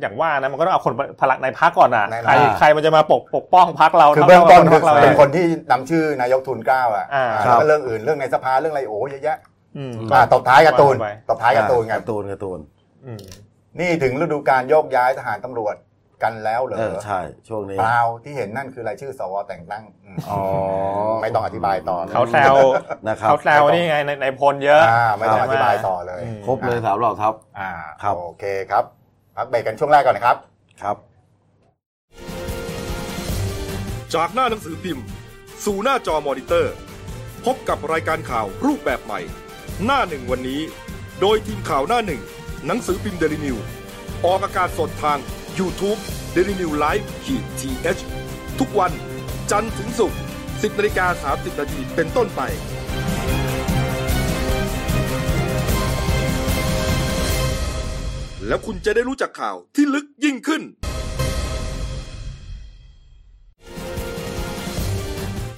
อย่างว่านะมันก็ต้องเอาคนพลังในพักก่อนอะแน่นอนใครใครมันจะมาปกปกป้องพักเราคือเบื้องต้นท่าคือกับว่าเป็นพรรคคนที่นำชื่อนายกทุนเกล้าอะอ่าอ่าครับแล้วก็เรื่องอื่นเรื่องในสภาเรื่องอะไรโอ้เยอะแยะอืมอ่าตบท้ายการ์ตูนไปตบท้ายการ์ตูนไงการ์ตูนการ์ตูนอืมนี่ถึงฤดูการโยกย้ายทหารตำรวจ กันแล้วเหรอเออใช่ช่วงนี้เปล่าที่เห็นนั่นคือรายชื่อสวแต่งตั้งอืมอ๋อไม่ต้องอธิบายต่อเขาแซวนะครับเขาแซวนี่ไงในในพลเยอะอ่าไม่ต้องอธิบายต่อเลยอืมครบเลยสามเหล่าทัพอ่าครับโอเคครับพักเบรกกันช่วงแรกก่อนนะครับครับ จากหน้าหนังสือพิมพ์ สู่หน้าจอมอนิเตอร์ พบกับรายการข่าวรูปแบบใหม่ หน้าหนึ่งวันนี้ โดยทีมข่าวหน้าหนึ่งหนังสือพิมพ์เดลินิวส์ออกอากาศสดทาง YouTube d e l i n e w l i v e ขีดทีทุกวันจันทร์ถึงศุกร์10นาฬิกา30นาทีเป็นต้นไป แล้วคุณจะได้รู้จักข่าวที่ลึกยิ่งขึ้น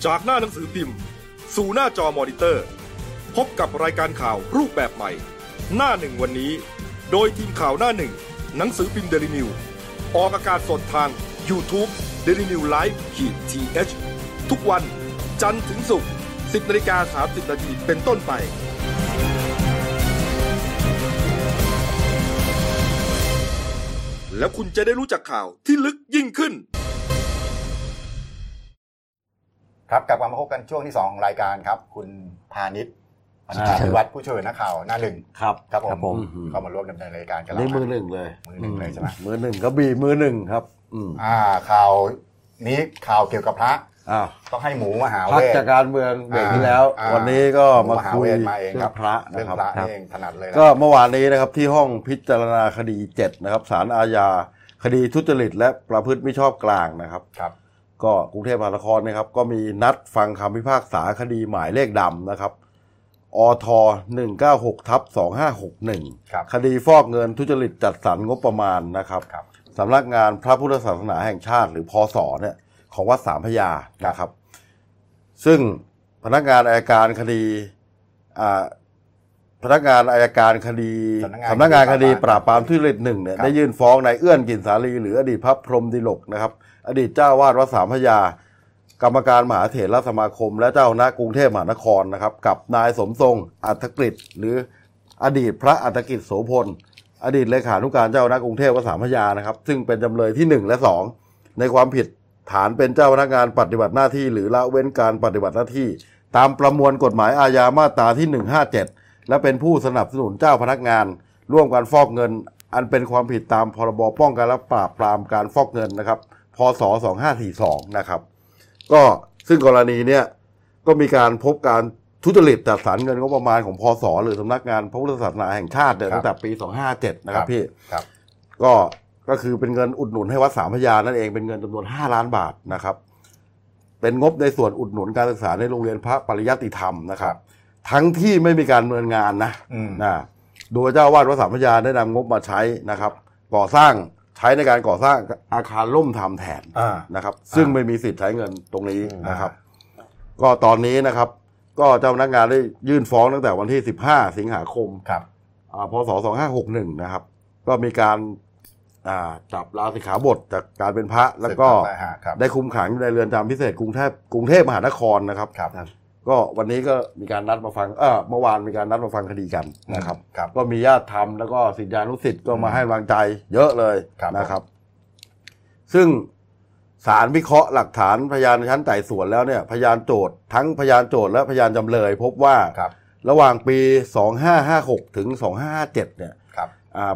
จากหน้าหนังสือพิมพ์ สู่หน้าจอมอนิเตอร์ พบกับรายการข่าวรูปแบบใหม่ หน้าหนึ่งวันนี้ โดยทีมข่าวหน้าหนึ่งหนังสือพิมพ์เดลิวิว ออกอากาศสดทาง YouTube d e l i n e w Live ขีดทีทุกวันจันทร์ถึงศุกร์10นาฬิกา30นาทีเป็นต้นไป แล้วคุณจะได้รู้จักข่าวที่ลึกยิ่งขึ้น ครับกลับมาพบกันช่วงที่สองของรายการครับ คุณพาณิชย์ พันธาวิวัฒน์ผู้ช่วยนักข่าวหน้าหนึ่งครับครับผมครับผมเข้ามาร่วมดำเนินรายการกับเรานี่มือหนึ่งเลยมือหนึ่งเลยใช่ไหมมือหนึ่งกระบี่มือหนึ่งครับอืมอ่าข่าวนี้ข่าวเกี่ยวกับพระอ้าวต้องให้หมูมหาพัเวกทจากการเมืองเบรกที่แล้วอ่าวันนี้ก็มาหหคุยเวทมาเองเรื่คอรับงพระเรื่นะองครับพระนี่เองถนัดเลยนะก็เมื่อวานนี้นะครับที่ห้องพิจารณาคดีเจ็ดนะครับศาลอาญาคดีทุจริต และประพฤติมิชอบกลางนะครับครับ ก็กรุงเทพมหานครนะครับ ก็มีนัดฟังคำพิพากษาคดีหมายเลขดำนะครับ อท196ทับครับ2561 คดีฟอกเงินทุจริตจัดสรรงบประมาณนะครับครับสำนักงานพระพุทธศาสนาแห่งชาติหรือพศเนี่ยของวัดสามพระยานะครับ ซึ่งพนักงานอายการคดีอ่าพนักงานอายการคดีสำนักงานสำนักงานคดีคดีปราบปรามทุจริตหนึ่งเนี่ยครับได้ยื่นฟ้องนายเอื้อนกินสาลีหรืออดีตพระพรหมดิลกนะครับ อดีตเจ้าวาดวัดสามพระยา กรรมการมหาเถรสมาคม และเจ้าคณะกรุงเทพมหานครนะครับ กับนายสมทรงอัฐกฤษหรืออดีตพระอัฐกิจโสพล อดีตเลขานุการเจ้าคณะกรุงเทพวัดสามพระยานะครับ ซึ่งเป็นจำเลยที่หนึ่งและสองในความผิดฐานเป็นเจ้าพนักงานปฏิบัติหน้าที่ หรือละเว้นการปฏิบัติหน้าที่ ตามประมวลกฎหมายอาญามาตราที่ 157 และเป็นผู้สนับสนุนเจ้าพนักงาน ร่วมกันฟอกเงิน อันเป็นความผิดตามพรบป้องกันและปราบปรามการฟอกเงินนะครับ พศ 2542 นะครับ ก็ซึ่งกรณีเนี้ยก็มีการพบการทุจริตจัดสรรเงินงบประมาณของพศหรือสำนักงานพระพุทธศาสนาแห่งชาติเนี่ยครับตั้งแต่ปี 257 นะครับพี่ครับก็ก็คือเป็นเงินอุดหนุนให้วัดสามพระยานั่นเองเป็นเงินจำนวน 5 ล้านบาทนะครับ เป็นงบในส่วนอุดหนุนการศึกษาในโรงเรียนพระปริยัติธรรมนะครับ ทั้งที่ไม่มีการดำเนินงานนะอืมนะโดยเจ้าวาดวัดสามพระยาได้นำงบมาใช้นะครับ ก่อสร้าง ใช้ในการก่อสร้างอาคารล่มทำแทนอ่านะครับ ซึ่งไม่มีสิทธิ์ใช้เงินตรงนี้อืมนะครับ ก็ตอนนี้นะครับ ก็เจ้าพนักงานได้ยื่นฟ้องตั้งแต่วันที่ 15 สิงหาคมครับอ่าพศ 2561 นะครับ ก็มีการอ่าจับลาสิกขาบทจากการเป็นพระ แล้วก็ได้ฮะครับได้คุมขังอยู่ในเรือนจำพิเศษกรุงเทพกรุงเทพมหานครนะครับครับ ก็วันนี้ก็มีการนัดมาฟังเออเมื่อวานมีการนัดมาฟังคดีกันนะครับ ครับก็มีญาติธรรมแล้วก็สิทธิานุสิทธิ์ก็มาให้กำลังใจเยอะเลยครับนะครับ ซึ่งศาลวิเคราะห์หลักฐานพยานในชั้นไต่สวนแล้วเนี่ยพยานโจทย์ทั้งพยานโจทย์และพยานจำเลย พบว่าครับ ระหว่างปี 2556 ถึง 2557 เนี่ยครับอ่า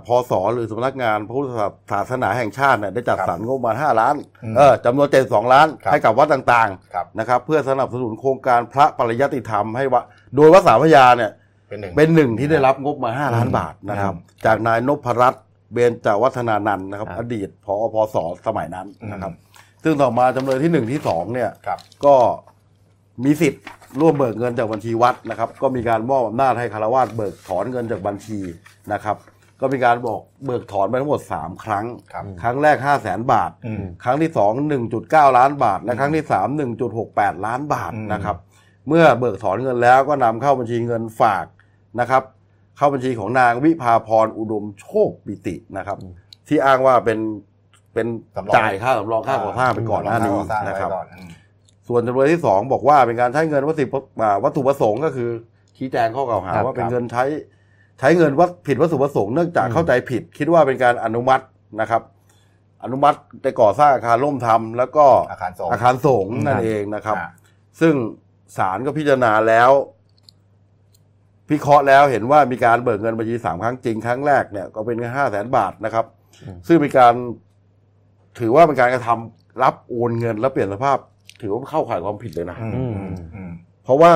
พศหรือสำนักงานพระพุทธศาสนาแห่งชาติเนี่ยได้จัดครับสรรงบประมาณ 5 ล้านอืมเออจำนวน 72 ล้านครับให้กับวัดต่างครับๆนะครับเพื่อสนับสนุนโครงการพระปริยัติธรรมให้วัดโดยวัดสามพระยาเนี่ยเป็นหนึ่งเป็นหนึ่งที่ได้รับงบมา 5 ล้านบาทนะครับอืมจากนายนพรัตน์เบญจวัฒนานันท์นะครับครับอดีตพอพศสมัยนั้นนะครับอืมซึ่งต่อมาจำเลยที่หนึ่งที่สองเนี่ยครับก็มีสิทธิ์ร่วมเบิกเงินจากบัญชีวัดนะครับ ก็มีการมอบอำนาจให้คารวาสเบิกถอนเงินจากบัญชีนะครับ ก็มีการบอกเบิกถอนไปทั้งหมด 3 ครั้ง ครับครั้งแรก 5 0 0แสนบาทอืมครั้งที่ 2 1.9 ล้านบาท และครั้งที่ 3 1.68 ล้านบาทอืมนะครับ เมื่อเบิกถอนเงินแล้วก็นำเข้าบัญชีเงินฝากนะครับ เข้าบัญชีของนางวิภาพรอุดมโชคปิตินะครับ ที่อ้างว่าเป็นเป็นสำรองจ่ายค่าสำรองค่าก่อสร้างไปก่อนหน้านี้ก่อสร้างไว้นะครับก่อนอืมส่วนจำเลยที่สองบอกว่าเป็นการใช้เงินวัตถุประอ่าวัตถุประสงค์ก็คือชี้แจงข้อกล่าวหาครับว่าเป็นครับเงินใช้ ใช้เงินวัตผิดวัตถุประสงค์เนื่องจากเข้าใจผิด คิดว่าเป็นการอนุมัตินะครับ อนุมัติได้ก่อสร้างอาคารร่มทำแล้วก็อาคารสงฆ์อาคารสงฆ์นั่ครันบเองนะครับอ่าซึ่งศาลก็พิจารณาแล้วพิเคราะห์แล้วเห็นว่ามีการเบิกเงินบัญชีสามครั้งจริงครั้งแรกเนี่ยก็เป็นเงินห้าแสนบาทนะครับอืมซึ่งเป็นการถือว่าเป็นการกระทำรับโอนเงินแล้วเปลี่ยนสภาพ ถือว่าเข้าข่ายความผิดเลยนะอืมอืมอืมอืมเพราะว่า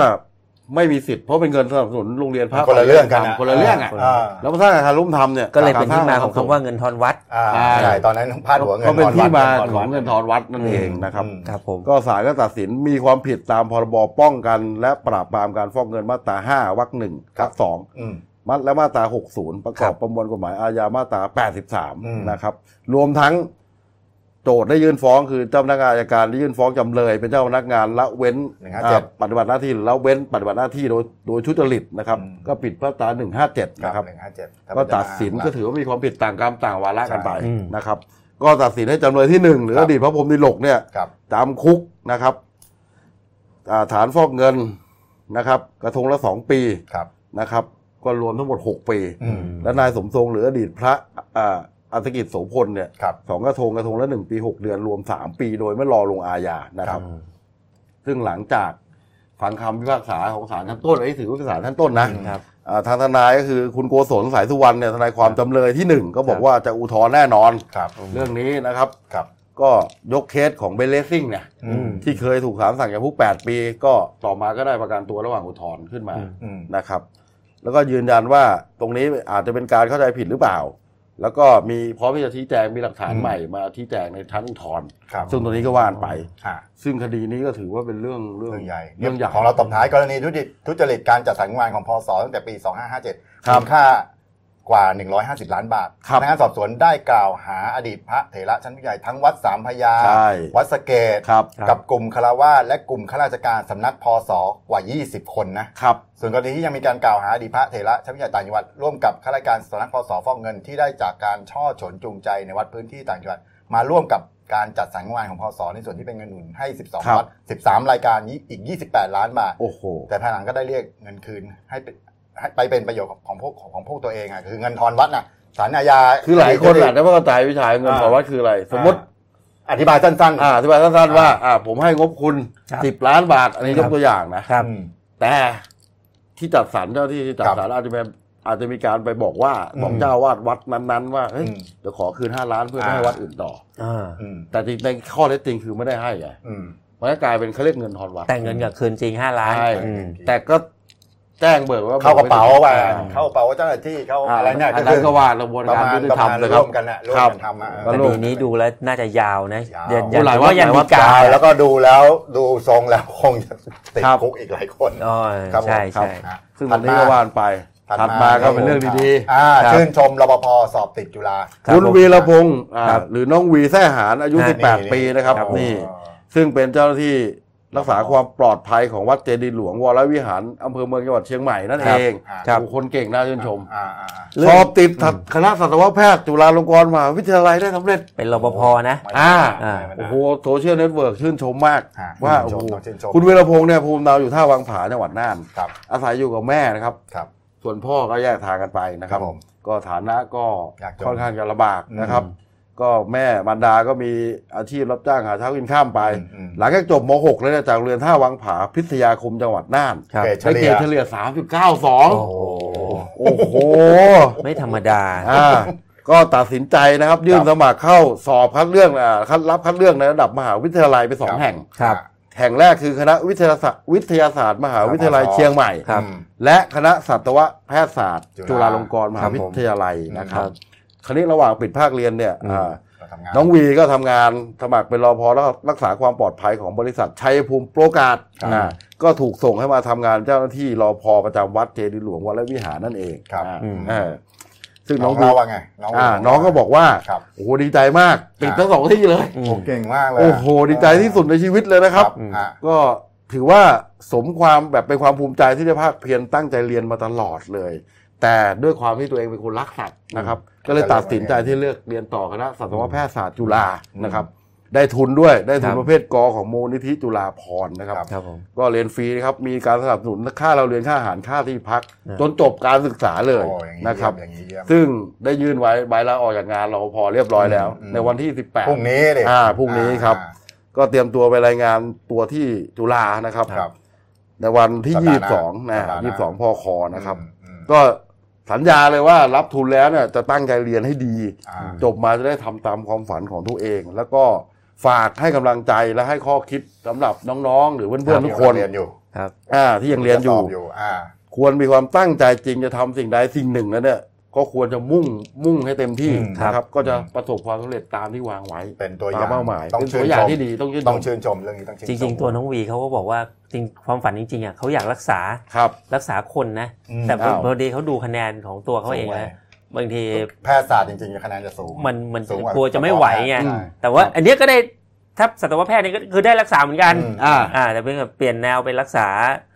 ไม่มีสิทธิ์เพราะเป็นเงินสนับสนุนโรงเรียนพระคนละเรื่องกันนะคนละเรื่องอะอ่า แล้วมาสร้างอาคารร่วมทำเนี่ยก็เลยเป็นที่มาสร้ของคำว่าเงินทอนวัด อ่าใช่ ใช่ตอนนั้นพาดหัวเงินก็เป็นทอนวัดที่มาทอนขวัอดงเงินทอนวัดนั่นเองนะครับ อืม ครับผม ก็ศาลก็ตัดสินมีความผิดตามพรบป้องกัน และปราบปรามการฟอกเงินมาตรา 5วรรคหนึ่งวรรคสองอืม มัดและมาตรา 60 ประกอบครับประมวลกฎหมายอาญามาตรา อืม83 นะครับ รวมทั้ง โจทย์ได้ยื่นฟ้องคือเจ้าพนักงานอัยการได้ยื่นฟ้องจำเลย เป็นเจ้าพนักงานละเว้น157อ่าปฏิบัติหน้าที่หรือละเว้นปฏิบัติหน้าที่โดยโดยทุจริตนะครับอืมก็ผิดมาตรา157ครันะครับหนึ่งห้าเจ็ดก็ตัดสินก็ถือว่ามีความผิดต่างกรรมต่างวาระกันไปอืมนะครับ ก็ตัดสินให้จำเลยที่หนึ่งหรือครัอบดีตพระพรหมดิลกเนี่ยครับจำคุกนะครับอ่าฐานฟอกเงินนะครับ กระทงละสองปีครับนะครับ ก็รวมทั้งหมด 6 ปีอืมและนายสมทรงหรืออดีตพระ อ่าอัศกิจโสพลเนี่ยครับสองกระทงกระทงละหนึ่งปีหกเดือนรวมสามปีโดยไม่รอลงอาญานะครับ ซึ่งหลังจากฟังคำพิพากษาของศาลชั้นต้นไอ้ถือว่าเป็นศาลชั้นต้นนะครับอ่าทางทนายก็คือคุณโกศลสายสุวรรณเนี่ยทนายความจำเลยที่หนึ่งก็บอกว่าจะอุทธรณ์แน่นอนครับเรื่องนี้นะครับครับก็ยกเคสของเบลเลสซิ่งเนี่ยอืมที่เคยถูกศาลสั่งจำคุก8ปี ก็ต่อมาก็ได้ประกันตัวระหว่างอุทธรณ์ขึ้นมาอืมอืมนะครับ แล้วก็ยืนยันว่าตรงนี้อาจจะเป็นการเข้าใจผิดหรือเปล่า แล้วก็มีพร้อมที่จะชี้แจงมีหลักฐานอืมใหม่มาชี้แจงในชั้นอุทธรณ์ครับซึ่งตรงนี้ก็ว่านไปอ่าซึ่งคดีนี้ก็ถือว่าเป็นเรื่องเรื่องเรื่องใหญ่เรื่องใหญ่ ของเราตบท้ายกรณีทุจริตทุจริตการจัดสรรงานของพศตั้งแต่ปี 2557ครับมูลค่า กว่า 150 ล้านบาทครับพนักงานสอบสวนได้กล่าวหาอดีตพระเถระชั้นผู้ใหญ่ทั้งวัดสามพระยาใช่วัดสะเกตครับกับกลุ่มคารวาสและกลุ่มข้าราชการสำนักพศกว่า 20 คนนะครับส่วนกรณีที่ยังมีการกล่าวหาอดีตพระเถระชั้นผู้ใหญ่ต่างจังหวัดร่วมกับข้าราชการสำนักพศฟอกเงินที่ได้จากการช่อฉนจูงใจในวัดพื้นที่ต่างจังหวัดมาร่วมกับการจัดสรรงานของพศในส่วนที่เป็นเงินหนุนให้ครับ12 วัด 13 รายการอีก 28 ล้านบาท โอ้โห แต่ภายหลังก็ได้เรียกเงินคืนให้เป็นให้ ไปเป็นประโยชน์ของของพวกของของพวกตัวเองอะคือเงินทอนวัดน่ะศาลอาญาคือหลายคนอาจจะไม่เข้าใจวิชาเงินอ่าขอวัดคืออะไร สมมติอธิบายสั้นๆ อ่าอธิบายสั้นๆว่า อ่า ผมให้งบคุณครับสิบล้านบาท อันนี้คยรับกตัวอย่างนะครับอืมแต่ที่จัดสรรเจ้าที่ที่จัดครับสรรอาจจะเป็นอาจจะมีการไปบอกว่าอืมบอกเจ้าอาวาดวัดนั้นๆ ว่าเฮ้ยอืมเดี๋ยวขอคืนห้าล้านเพื่อไม่ให้อ่าวัดอื่นต่ออ่าอืมแต่จริงในข้อเท็จจริงคือไม่ได้ให้ไงอืมมันก็กลายเป็นเขาเรียกเงินทอนวัดแต่เงินกับคืนจริงห้าล้านใช่อืมแต่ก็ แจ้งเบิกว่าเข้ากระเป๋าไปอ่เข้ากระเป๋าเจ้าหน้าที่เข้าอ่าอะไรเนี่ยอันนั้นก็ว่ากระบวนประการมาณยุติประธรรมมาณนะคร่รัวบมกันนะร่วมครับกันทำอะก็คร่วมดีนี้ดูแล้วน่าจะยาวนะยาวเดี๋ยวอย่าหลายถือวัดว่ายังหลายวัมีดกาใช่รแล้วก็ดูแล้วดูทรงแล้วคงจะติดครับคุกอีกหลายคนอ๋อครับผมใช่ครับใช่ฮะซึ่งตรงนี้ก็ว่านไปถัดมาก็เป็นเรื่องดีอ่าครับชื่นชมรปภสอบติดจุฬาๆครับคุณผมวีรพงศ์อ่าครับหรือน้องวีแท้หารอายุอ่า18 ปีนะครับครับผมนี่ซึ่งเป็นเจ้าหน้าที่ รักษาความปลอดภัยของวัดเจดีย์หลวงวรวิหารอำเภอเมืองจังหวัดเชียงใหม่นั่นครัเอบงครับโอ้คนเก่งน่าชื่นชมอ่าอ่าเรื่องสอบติดคณะสัตวแพทย์จุฬาลงกรณ์มหาวิทยาลัยได้สำเร็จเป็นรปภนะอ่าอ่าโอ้โหโซเชียลเน็ตเวิร์กชื่นชมมากฮะว่าชื่โอ้นชมโหต้องชื่นชมคุณวีรพงศ์เนี่ยภูมิลำเนาอยู่ท่าวังผาจังหวัดน่านครับอาศัยอยู่กับแม่นะครับครับส่วนพ่อก็แยกทางกันไปนะครับครับผมก็ฐานะก็ยากจนค่อนข้างจะลำบากนะครับอืม ก็แม่มารดาก็มีอาชีพรับจ้างหาเช้ากินข้ามไปอืมอืมหลังจากจบม .6 แล้วเนี่ยจากโรงเรียนท่าวังผาพิทยาคมจังหวัดน่านครับเกรดเฉได้เกรลี่ยดเฉลี่ย 3.92 โอ้โหโอ้โหไม่ธรรมดาอ่าก็ตัดสินใจนะครับ ยื่นสมัครเข้าสอบคัดเลือกอ่าคัดรับคัดเลือกในระดับมหาวิทยาลัยไปสองครับแห่งครับแห่งแรกคือคณะวิทยาศาสตร์วิทยาศาสตร์ มหาวิทยาลัยเชียงใหม่ครับอืมและคณะสัตวแพทยศาสตร์ จุจุฬาฬาลงกรณ์มหาวิทยาลัยครับนะครับ คราวนี้ระหว่างปิดภาคเรียนเนี่ยอืมอ่าเราทำงานน้องวีก็ทำงานสมัครเป็นรอพอแล้วรักษาความปลอดภัยของบริษัทชัยภูมิโปรการ์ดครับ อ่าก็ถูกส่งให้มาทำงานเจ้าหน้าที่รอพอประจำวัดเจดีย์หลวงวรวิหารนั่นเองครับอ่าอืมเออซึ่งน้น้อองงเราวีว่าไงน้องอ่าน้องก็บอกว่า ครับ โอ้โหดีใจมากติดทั้งสองที่เลย อืโอ้มเก่งมากเลยโอ้โห ดีใจที่สุดในชีวิตเลยนะครับ อืม ฮะ ก็ถือว่าสมความแบบเป็นความภูมิใจที่ได้ภาคเพียรตั้งใจเรียนมาตลอดเลย แต่ด้วยความที่ตัวเองเป็นคนรักสัตว์นะครับ ก็เลยตัดสินใจที่เลือกเรียนต่อคณะสัตวแพทยศาสตร์จุฬานะครับ ได้ทุนด้วยได้ทุนครับประเภทกอของมูลนิธิจุฬาภรณ์นะครับครับครับผมก็เรียนฟรีนะครับมีการสนับสนุนค่าเราเรียนค่าอาหารค่าที่พักนะจนจบการศึกษาเลยโอ้อย่างนี้นะครับอย่างนี้เยี่ยมซึ่งได้ยื่นไว้ใบลาออกจากงานรอพอเรียบร้อยแล้วอืมในวันที่ 18พรุ่งนี้เลยอ่าพรุ่งนี้ครับ ก็เตรียมตัวไปรายงานตัวที่จุฬานะครับครับในวันที่สัปดาห์หน้า22นะสัปดาห์หน้ายี่สิบสองพคนะครับอืมก็ สัญญาเลยว่ารับทุนแล้วเนี่ยจะตั้งใจเรียนให้ดีอ่าจบมาจะได้ทำตามความฝันของตัวเอง แล้วก็ฝากให้กำลังใจและให้ข้อคิดสำหรับน้องๆ หรือเพื่อนๆทุกคนเรียนอยู่ครับ อ่าที่ยังเรียนอยู่สบอยู่อ่าควรมีความตั้งใจจริงจะทำสิ่งใดสิ่งหนึ่งแล้วเนี่ย ก็ควรจะมุ่งมุ่งให้เต็มที่อืมนะครับก็จะอืมประสบความสำเร็จตามที่วางไว้เป็นตัวอตาย่ามงเป้าหมายต้องเป็นชื่ตัวนอย่างชมที่ดีต้องชื่นชต้องมชื่นชมเรื่องนี้ต้องชื่นจชมริงๆตัวน้องวีเขาก็บอกว่าจริงความฝันจริงๆอะเขาอยากรักษาครับรักษาคนนะอืมแต่พออ้าวพอดีเขาดูคะแนนของตัวเขาเองส่งไว้นะบางทีแพทยศาสตร์จริงๆคะแนนจะสูงมันมันสูงกว่ากลัวจะไม่ไหวไงใช่แต่ว่าอันเนี้ยก็ได้ ถ้าสัตวแพทย์เนี่ยก็คือได้รักษาเหมือนกันอืมอ่า อ่า แต่เป็นแบบเปลี่ยนแนวเป็นรักษา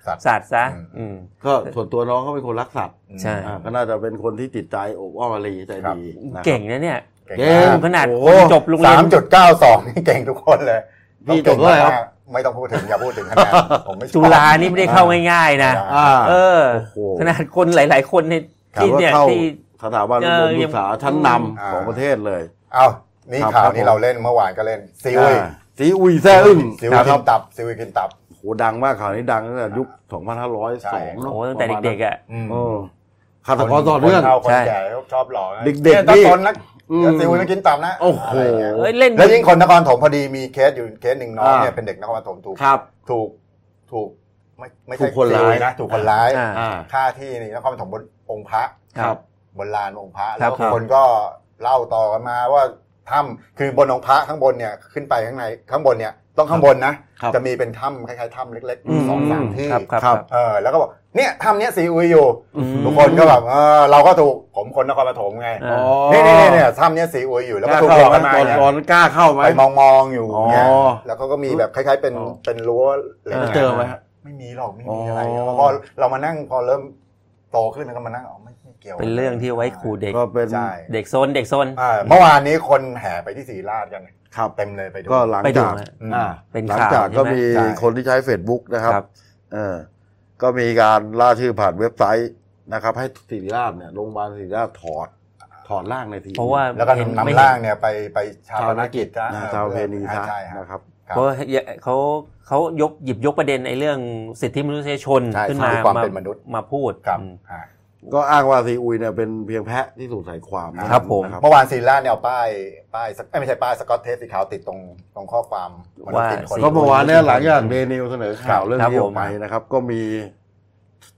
สัตว์สัตว์ซะ อืมอืมก็ส่วนตัวน้องเขาเป็นคนรักสัตว์ใช่ อ่าก็น่าจะเป็นคนที่จิตใจโอบอ้อมอารีใจดีนะครับ เก่งนะเนี่ยเก่งเก่มากขนาดโอ้คนจบโรงเรียสานมจุดเก้าสองนี่เก่งทุกคนเลยพี่จบเท่าไหร่ครับ ไม่ต้องพูดถึงอย่าพูดถึงคะแนนผมไม่ชอบ จุฬานี่ไม่ได้เข้าง่ายๆนะ อ่า เออ โอ้โห ขนาดคนหลาย ๆ คนในถามที่ว่าเนี่ยเข้าที่ สถาบันเออุอดมศึกษาชั้นนอ่าำของประเทศเลย เอา นี่ครับข่าวครับที่เราเล่นเมื่อวานก็เล่นซีอุยอ่าซีอุยแซ่อึ้งซีอุยคกิรับนตับซีอุยกินตับโหดังมากข่าวนี้ดังตั้งแต่ยุคใช่2502เนอะโอ้ตั้งแต่เด็กๆอะอืมเออฆาตกรต่อเนื่องคนเฒ่าคนใช่แก่เขาชอบหลอกนะเด็กๆนี่ยนี่ถ้าคนนะอืมเดี๋ยวซีอุยมากินตับนะโอ้โหะไรย่างเงี้ยเอ้ยเล่นแล้วยิ่งคนนครปฐมพอดีมีเคสอยู่เคสหนึ่งน้องอ่าเนี่ยเป็นเด็กนครปฐมถูกครับถูกถูกไม่ไม่ถูใช่กคนร้ายซีอุนะถูกคนร้ายอ่าอ่าฆ่าที่นี่นครปฐมบนองค์พระครับบนลานองค์พระครัแล้บวครับคนก็เล่าต่อกันมาว่า ถ้ำคือบนองค์พระข้างบนเนี่ยขึ้นไปข้างในข้างบนเนี่ยต้องข้างบนนะครับจะมีเป็นถ้ำคล้ายๆถ้ำเล็กอืมๆสองสามที่ครับครับครับเออแล้วก็บอกเนี่ยถ้ำเนี้ยซีอุยอยู่อืมทุกคนก็แบบเออเราก็ถูกผมคนนครปฐมไงอ๋อนี่นี่นี่เนี่ยถ้ำเนี้ยซีอุยอยู่แล้วกก็ล้าถูกเข้าหลอกไหมกันมาตอนเนี่ยตอนกล้าเข้าไหมไปมองมองๆอยู่อ๋อเนี่ยแล้วเขาก็มีแบบคล้าย ๆ เป็นอ๋อเป็นรั้วเหล็กแล้วเจอไหมฮะไม่มีหรอกไม่มีอ๋อออะไรพอเรามานั่งพอเริ่มโตขึ้นก็มานั่งอ๋อไม่ไม่ เกี่ยวเป็นเรื่องที่ไว้ขู่เด็กก็เป็นใช่เด็กโซนเด็กโซนอ่าเมื่อวานนี้คนแห่ไปที่ศรีราชกันครับเต็มเลยไปดูก็หลังไปดูจากฮะอืมอ่าเป็นหลังข่าวจากก็ใช่ไหมมีใช่คนที่ใช้ Facebook นะครับครับเออก็มีการล่าชื่อผ่านเว็บไซต์นะครับ ให้ศิริราชเนี่ยโรงพยาบาลศิริราชถอดถอดร่างในทีเพราะว่าแล้วก็เห็นไม่นำร่างเนี่ยไปไปชาชาปวนนกิกิจจนะนะชาวเพนีซะใช่ฮนะครับครับเพราะเขาเขายกหยิบยกประเด็นในเรื่องสิทธิมนุษยชนใช่ขึ้นมาใช่ความเป็นมนุษย์มาพูดครับอืมอ่า ก็อ้างว่าซีอุยเนี่ยเป็นเพียงแพะที่ถูกใส่ความนะครับผมนะเมื่อวานศรีราชเนี่ยเอาป้ายป้ายสกเอ้ยไม่ใช่ป้ายสกอตเทปสีขาวติดตรงตรงข้อความมนุษย์กินคนก็เมื่อวานเนี่ยหลังจากเดนิวเสนอข่าวเรื่องครับนี้อผอมกไปนะครับ ก็มี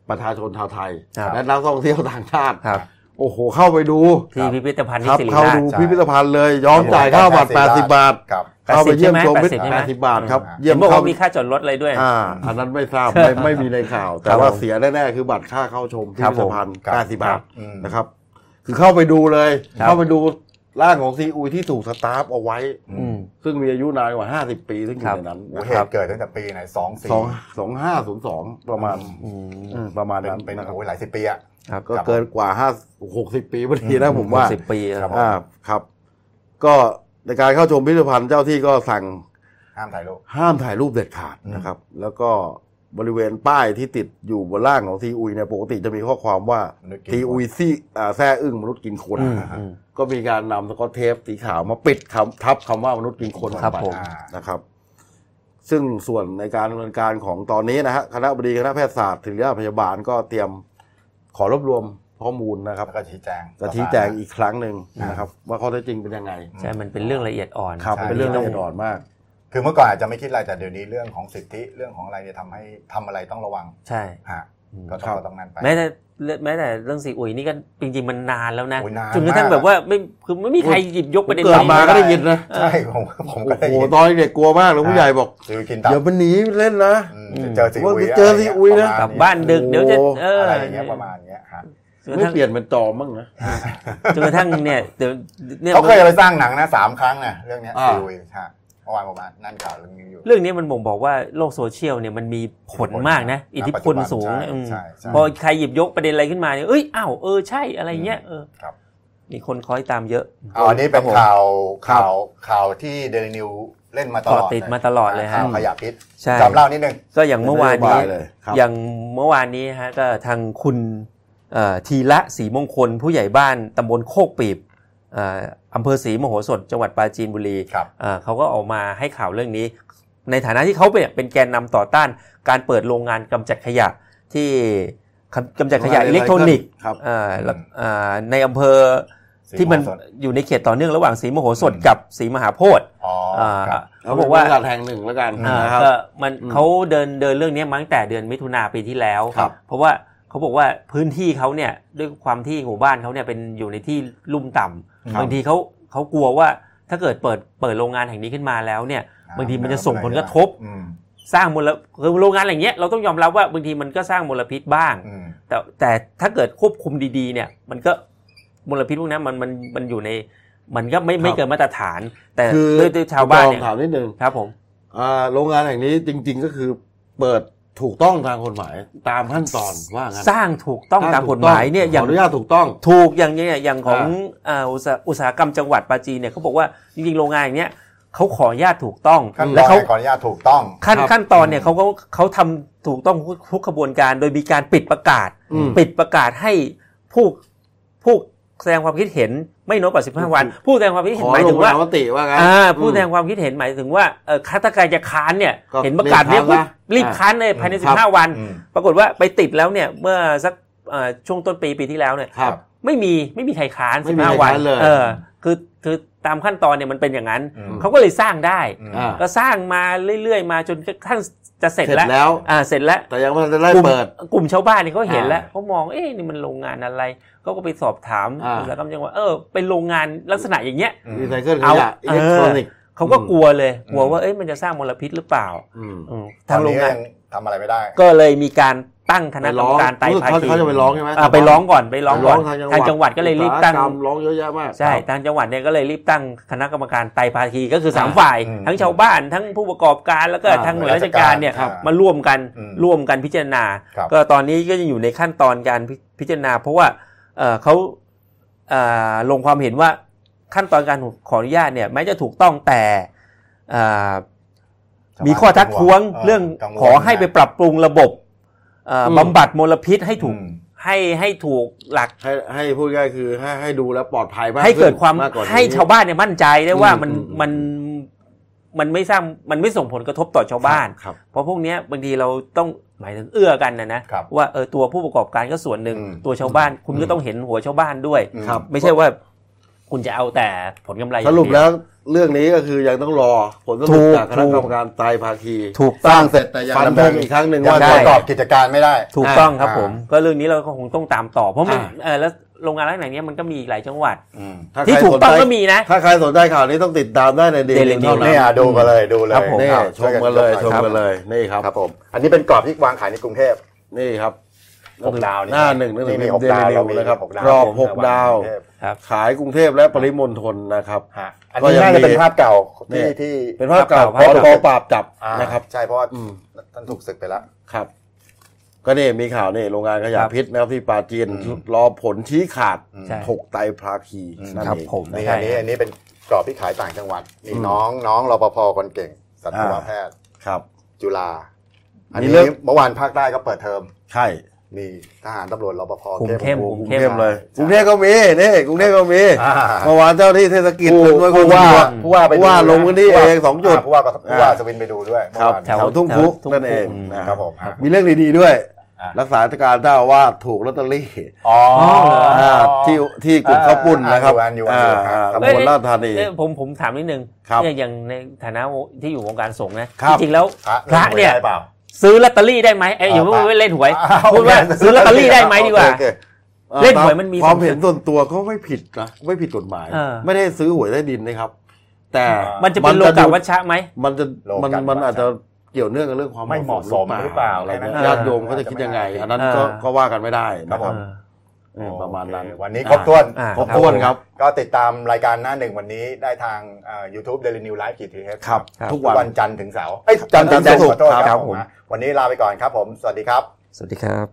ประชาชนชาวไทยครับและนักท่องเที่ยวต่างชาติครับ โอ้โหเข้าไปดูที่พิพิธภัณฑ์คที่รับสิริเข้าราชดูใช่พิพิธภัณฑ์เลยยอมจ่ายค่าบัตร80 บาทครับเข้าไปเยี่ยมชม80พิพิธใช่ไหม80 บาทครับอ่าเยี่ยเห็มนบอกเข้าว่ามีค่าจอดรถอะไรด้วยอ่าอันนั้นไม่ทราบไม่ไม่มีในข่าว แต่ว่าผมเสียแน่ๆคือบัตรค่าเข้าชมพิครับพิธภัณฑ์ผมครับ80 บาทอืมนะครับ คือเข้าไปดูเลยครับเข้าไปดูร่างของซีอุยที่ถูกสตาร์ฟเอาไว้อืมซึ่งมีอายุนานกว่า 50 ปีซึ่งอครัยู่บในนั้นโอ้นะเหครับตุเกิดตั้งแต่ปีไหนสองสี่สองสองห้าศูนย์สองประมาณอืมอืมประมาณเป็นนั้นเป็นนะครับโอ้ยหลายสิบปีอะ ครับก็เกินกว่าห้าหกสิบปีพอดีนะผมว่าสิบปีครับอ่าครับ ก็ในการเข้าชมพิพิธภัณฑ์เจ้าที่ก็สั่งห้ามถ่ายรูปห้ามถ่ายรูปเด็ดขาดอืมนะครับ แล้วก็บริเวณป้ายที่ติดอยู่บนล่างของซีอุยเนี่ยปกติจะมีข้อความว่ามนุษย์กินซีอุยซี่อ่าแซ่อึ้งมนุษย์กินคนอืมนะฮะอืมก็มีการนำสกอตเทปสีขาวมาปิดคำทับคำว่ามนุษย์กินคนครับไปผมอ่านะครับ ซึ่งส่วนในการดำเนินการของตอนนี้นะฮะคณะบดีคณะแพทยศาสตร์ศิริราชพยาบาลก็เตรียม ขอรวบรวมข้อมูลนะครับแล้วก็ชี้แจงจะชี้แจงอีกครั้งหนึ่งนะครับ ว่าข้อเท็จจริงเป็นยังไงใช่มันเป็นเรื่องละเอียดอ่อนครับใช่เป็นเรื่องละเอียดอ่อนมาก คือเมื่อก่อนอาจจะไม่คิดอะไรแต่เดี๋ยวนี้เรื่องของสิทธิเรื่องของอะไรเนี่ยทำให้ทำอะไรต้องระวังใช่ฮะอืม ก็ต้องก็ต้องนั่นไปแม้แต่แม้แต่เรื่องซีอุยนี่ก็จริงๆมันนานแล้วนะโอ้ยนานจนกระทั่งมากแบบว่าไม่คือไม่มีใครหยิบยกประเด็นเกิดนี้มาก็ได้ยินนะใช่ผมผมก็โอ้ได้โหยินตอนเด็กกลัวมากเลยผู้ใหญ่บอกซื้อกินตับอย่าไปหนีเล่นนะอืมเจอซีอุยว่าเจอซีอุยนะปรมณกลับบ้านดึกเดี๋ยวจะโอ้เอออะไรอย่างเงี้ยประมาณเนี้ยฮะจนกไม่ระทั่งเปลี่ยนเป็นจอมั้งนะจนกระทั่งเนี่ยเดี๋ยวเนี่ยเขาเคยเอาไปสร้างหนังนะสามครั้งนะเรื่องเนี้ยอ่าซีอุยฮะ เมื่อวานผมอ่านนั่นข่าวเรื่องนี้อยู่ เรื่องนี้มันบ่งบอกว่าโลกโซเชียลเนี่ยมันมีผลมากนะ อิทธิพลสูงใช่นะอืมใช่ใช่พอใครหยิบยกประเด็นอะไรขึ้นมาเนี่ยเอ้ยอ้าวเออใช่อะไรเงี้ยเออครับมีคนคอยตามเยอะเอาอันนี้เป็นครับผมข่าวครับข่าวข่าวที่เดลินิวเล่นมาตลอดเกาะติดมาตลอดเลยฮะข่าวขยะพิษใช่จำเล่านิดนึงก็อย่างเมื่อวานนี้เป็นนโยบายเลยครับอย่างเมื่อวานนี้ฮะก็ทางคุณเอ่อทีละศรีมงคลผู้ใหญ่บ้านตำบลโคกปีบเอ่อ อำเภอศรีมโหสถจังหวัดปราจีนบุรีครับเอ่อเขาก็ออกมาให้ข่าวเรื่องนี้ ในฐานะที่เขาเป็นเป็นแกนนำต่อต้านการเปิดโรงงานกำจัดขยะที่กำจัดขยะอิเล็กทรอนิกส์ครับเอ่อแล้วเอ่อในอำเภอศรีที่มันมโหสถอยู่ในเขตต่อเนื่องระหว่างศรีมโหสถอืมกับศรีมหาโพธิ์อ๋ออ่าครับเขาบอกว่าบริษัทแห่งหนึ่งแล้วกันอ่านะครับก็มันอืมเขาเดินเดินเรื่องนี้มาตั้งแต่เดือนมิถุนาปีที่แล้วครับเพราะว่าเขาบอกว่าพื้นที่เขาเนี่ยด้วยความที่หมู่บ้านเขาเนี่ยเป็นอยู่ในที่ลุ่มต่ำครั บบางทีเขาเขากลัวว่าถ้าเกิดเปิดเปิดโรงงานแห่งนี้ขึ้นมาแล้วเนี่ย บางทีมันจะส่งผลกระทบอืมสร้างมลคือโรงงานอย่างเงี้ยเราต้องยอมรับว่าบางทีมันก็สร้างมลพิษบ้างอืมแต่แต่ถ้าเกิดควบคุมดีๆ เนี่ย มันก็มลพิษพวกนั้นมันมันมันอยู่ใน มันก็ไม่ไม่ครับเกินมาตรฐาน แต่คือด้วยด้วยชาวบ้านเนี่ยผมถามนิดนึงครับผมอ่าโรงงานแห่งนี้จริง ๆ ก็คือเปิด ถูกต้องทางกฎหมายตามขั้นตอนว่างั้นสร้างถูกต้องตามกฎหมายเนี่ยอย่างขออนุญาตถูกต้อง ถูกอย่างเนี้ยอย่างของอ่าอุตสาอุตสาหกรรมจังหวัดปราจีนเนี่ยเขาบอกว่าจริงๆโรงงานอย่างเนี้ยเขาขออนุญาตถูกต้องขั้นตและอนเขาขออนุญาตถูกต้อง ขั้นครับขั้นตอนเนี่ยเขาก็เขาทำถูกต้องทุกขบวนการ โดยมีการปิดประกาศอืมปิดประกาศให้ผู้ผู้ แสดงความคิดเห็นไม่น้อยกว่า 15 วัน ผู้แสดงความคิดขเห็นอหมายลถึงงปว่าระชามติว่างั้นอ่าผู้อืมแสดงความคิดเห็นหมายถึงว่าเออถ้าถ้าใครจะค้านเนี่ยก็เห็นประกาศเนี่ยรีบปุ๊บค้านนะรีบค้านเลยภายในครับ15 วันอืมปรากฏว่าไปติดแล้วเนี่ยเมื่อสักเอ่อช่วงต้นปีปีที่แล้วเนี่ยครับไม่มีไม่มีใครค้านไม่มีใคร15วันค้านเลยเออคือคือตามขั้นตอนเนี่ยมันเป็นอย่างนั้นอืมเขาก็เลยสร้างได้อืมอ่าก็สร้างมาเรื่อยๆ มาจนกระทั่ง จะเสร็จเสร็จแล้วแล้วอ่าเสร็จแล้ว แต่ยังไม่ทันจะได้กลุ่มเปิด กลุ่มชาวบ้านเนี่ยเขาเห็นอ่าแล้วเขามองเอ๊ะนี่มันโรงงานอะไรเขาก็ไปสอบถามอ่าอุตสาหกรรมจังหวัดเออเป็นโรงงานลักษณะอย่างเงี้ยอืมรีไซเคิลขเอายะอิเล็กทรอนิกส์เขาก็อืมกลัวเลย กลัวอืมว่าเอ้ยมันจะสร้างมลพิษหรือเปล่าอืมอืมตอทางนโรนี้งก็งานยัง ทำอะไรไม่ได้ ก็เลยมีการตั้งคณะไปกรร้รอมงการไตรรู้สึกภาเขาคีเขาจะไปร้องใช่ไหมอ่าไปร้องก่อนไปร้องก่อนทางจังหวัดทางจังหวัดก็เลยรีบตั้งอุตสาหกรรมร้องเยอะแยะมากใช่ทางจังหวัดเนี่ยก็เลยรีบตั้งคณะกรรมการไตรภาคีก็คือสามอ่าฝ่ายอืมทั้งชาวบ้านทั้งผู้ประกอบการแล้วก็อ่าทั้งหน่วยราชการเนี่ยครับมาร่วมกันอืมร่วมกันพิจารณาครับก็ตอนนี้ก็ยังอยู่ในขั้นตอนการพิพิจารณา เพราะว่าเอ่อเขาเอ่อลงความเห็นว่าขั้นตอนการขออนุญาตเนี่ยแม้จะถูกต้องแต่เอ่อ มีข้อทักท้วงเออเรื่องกังวลขอให้ไปปรับปรุงระบบเอ่ออมบำบัดมลพิษให้ถูกอืมให้ให้ถูกหลักให้ให้พูดง่ายๆคือให้ให้ดูแล้วปลอดภัยมากให้เกิดความขึ้นกกนี้ให้ชาวบ้านเนี่ยมั่นใจได้ว่าอืมมันอืมมันมันไม่สร้างมันไม่ส่งผลกระทบต่อชาวบ้านครับเพราะพวกเนี้ยบางทีเราต้องหมายถึงเอื้อกันนะนะครับว่าเออตัวผู้ประกอบการก็ส่วนหนึ่งอืมตัวชาวบ้านคุณก็ต้องเห็นหัวชาวบ้านด้วยครับไม่ใช่ว่า คุณจะเอาแต่ผลกำไรอสย่างรุปเดียแล้วเรื่องนี้ก็คือยังต้องรอผลสถูรุปกจากคณะกรรมการไตรภาคีถูกสต้อร้างงเสร็จแต่ยังฟันดำธเนิงอีกครั้งหนึ่งยังว่าได้ประกอบกิจการไม่ได้ ถูกต้องครับอ่าผม ก็เรื่องนี้เราก็คงต้องตามต่อเพราะมันอ่าเออแล้วโรงงานลักษณะเนี้ยมันก็มีอีกหลายจังหวัดอืมถ้าที่ใครถูกสนต้องใจก็มีนะ ถ้าใครสนใจข่าวนี้ต้องติดตามได้ในเด Daily ลิ News เท่านั้นนี่อะดูกันเลยดูเลยครับผมนี่ครับชมกันเลยชช่วมยกันเลยนี่ครับครับผม อันนี้เป็นกรอบที่วางขายในกรุงเทพนี่ครับ หกดาวนี่หน้าหนึ่งหนังสือนี่พิมหกพ์เดดาวลิเราวมีนะครับหกดาวกรอบหกดาวกรุงเทพครับขายกรุงเทพและปริมณฑลนะครับฮะอันก็นี้ยังน่าจะเป็นมีภาพเก่านี่ที่ที่เป็นภาพเก่าภาพพเก่าอปราบจับอ่านะครับใช่เพราะว่าอืมท่านถูกศึกไปแล้วครับ ก็นี่มีข่าวนี่โรงงานขยะครับพิษนะครับที่ปราจีนอืมรอผลชี้ขาดใช่ถกไตรภาคีอืมนั่นครับเองผมนี่ใช่อันนี้อันนี้เป็นกรอบที่ขายต่างจังหวัดนี่อืมน้องน้องรปภคนเก่งสัตวอ่าแพทย์ครับ จุฬาอันมีนี้เรื่องเมื่อวานภาคใต้ก็เปิดเทอมใช่ มีทหารตำรวจรปภคุมเข้มโอ้คุกรุมงเข้มเทพเลยใช่กรุงเทพก็มีนี่กรุงเทพก็มีอ่าเมื่อวานเจ้าที่เทศกิจผู้ด้วยผู้ว่าตำรจผู้ว่าไปผู้ว่าดูลงพื้นที่เองสองจุดาผู้ว่าก็ผู้ว่าอ่าสวินไปดูด้วยครับเมื่อวานแถวทุ่งคุทุ่งนั่นเองคุนะครับผมฮะมีเรื่องดีๆด้วยอ่ารักษาราชการเจ้าอาวาสถูกลอตเตอรี่อ๋ออ่าที่ที่กลุ่มข้าวปุ้นนะครับอ่าอยู่อันอยู่อันอยู่อ่าครับตำบลลาดธานีเอ้ยผมผมถามนิดนึงครับเนี่ยอย่างในฐานะที่อยู่วงการสงฆ์นะครับจริงๆแล้วพระพระเนี่ยได้เปล่า ซื้อลอตเตอรี่ได้ไหมเอ้ยอย่าอ่าพูดว่าเล่นหวยอ้าวพูดว่าซื้อลอตเตอรี่ได้ไหมดีกว่าโอเคเล่นหวยมันมีความเห็นส่วนตัวก็ไม่ผิดนะไม่ผิดกฎหมายเออไม่ได้ซื้อหวยใต้ดินนะครับ แต่มันจะเป็นโลกาวัชชะไหมมันจะโลมันกัวัชชะมันอาจจะเกี่ยวเนื่องกับเรื่องความไม่เหมาะสมหรือเปล่าอะไรเงี้ยแค่นั้นญาติโยมเขาจะคิดยังไง อันนั้นเออก็ก็ว่ากันไม่ได้ครับนะผมเออ ประมาณนั้นโอเควันนี้ครบถ้วนอ่าครบถ้วนครับ ก็ติดตามรายการหน้าหนึ่งวันนี้ได้ทางเอ่อ YouTube Daily New Live กีทีเฮครับครับ ทุกทุกวันวันจันทร์ถึงเสาร์เอ้ยจันทร์ถึงจันทร์ถึงศุกร์ขอโทษศุกร์คครัรับบผมผมวันนี้ลาไปก่อนครับผม สวัสดีครับ สวัสดีครับ